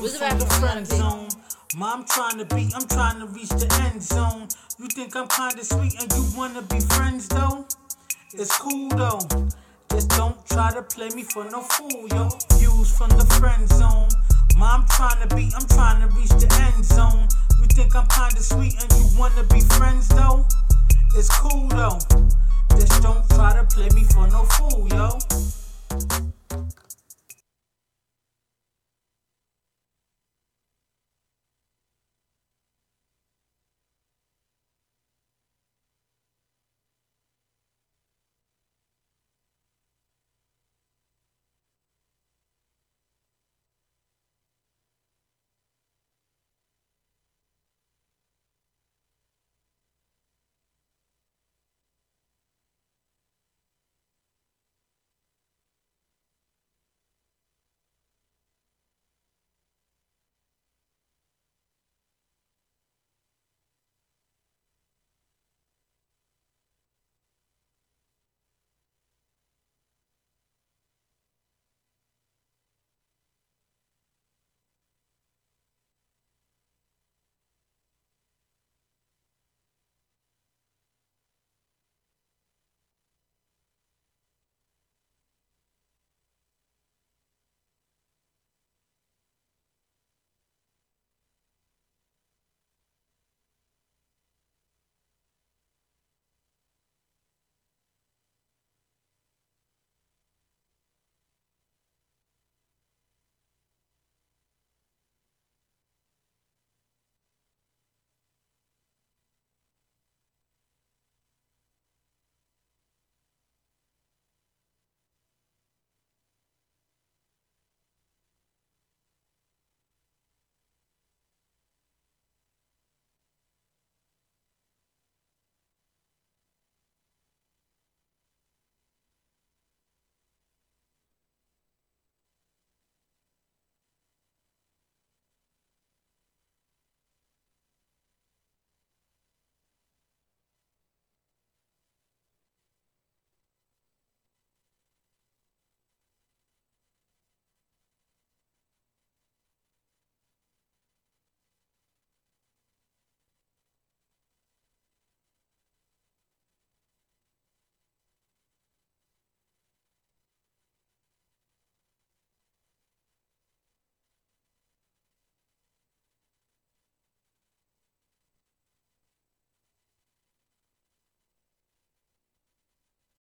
Where's the from the friend zone. Mom trying to be, I'm trying to reach the end zone. You think I'm kinda sweet and you wanna be friends though? It's cool though. Just don't try to play me for no fool, yo. Views from the friend zone. Mom trying to be, I'm trying to reach the end zone. You think I'm kinda sweet and you wanna be friends though? It's cool though. Just don't try to play me for no fool, yo you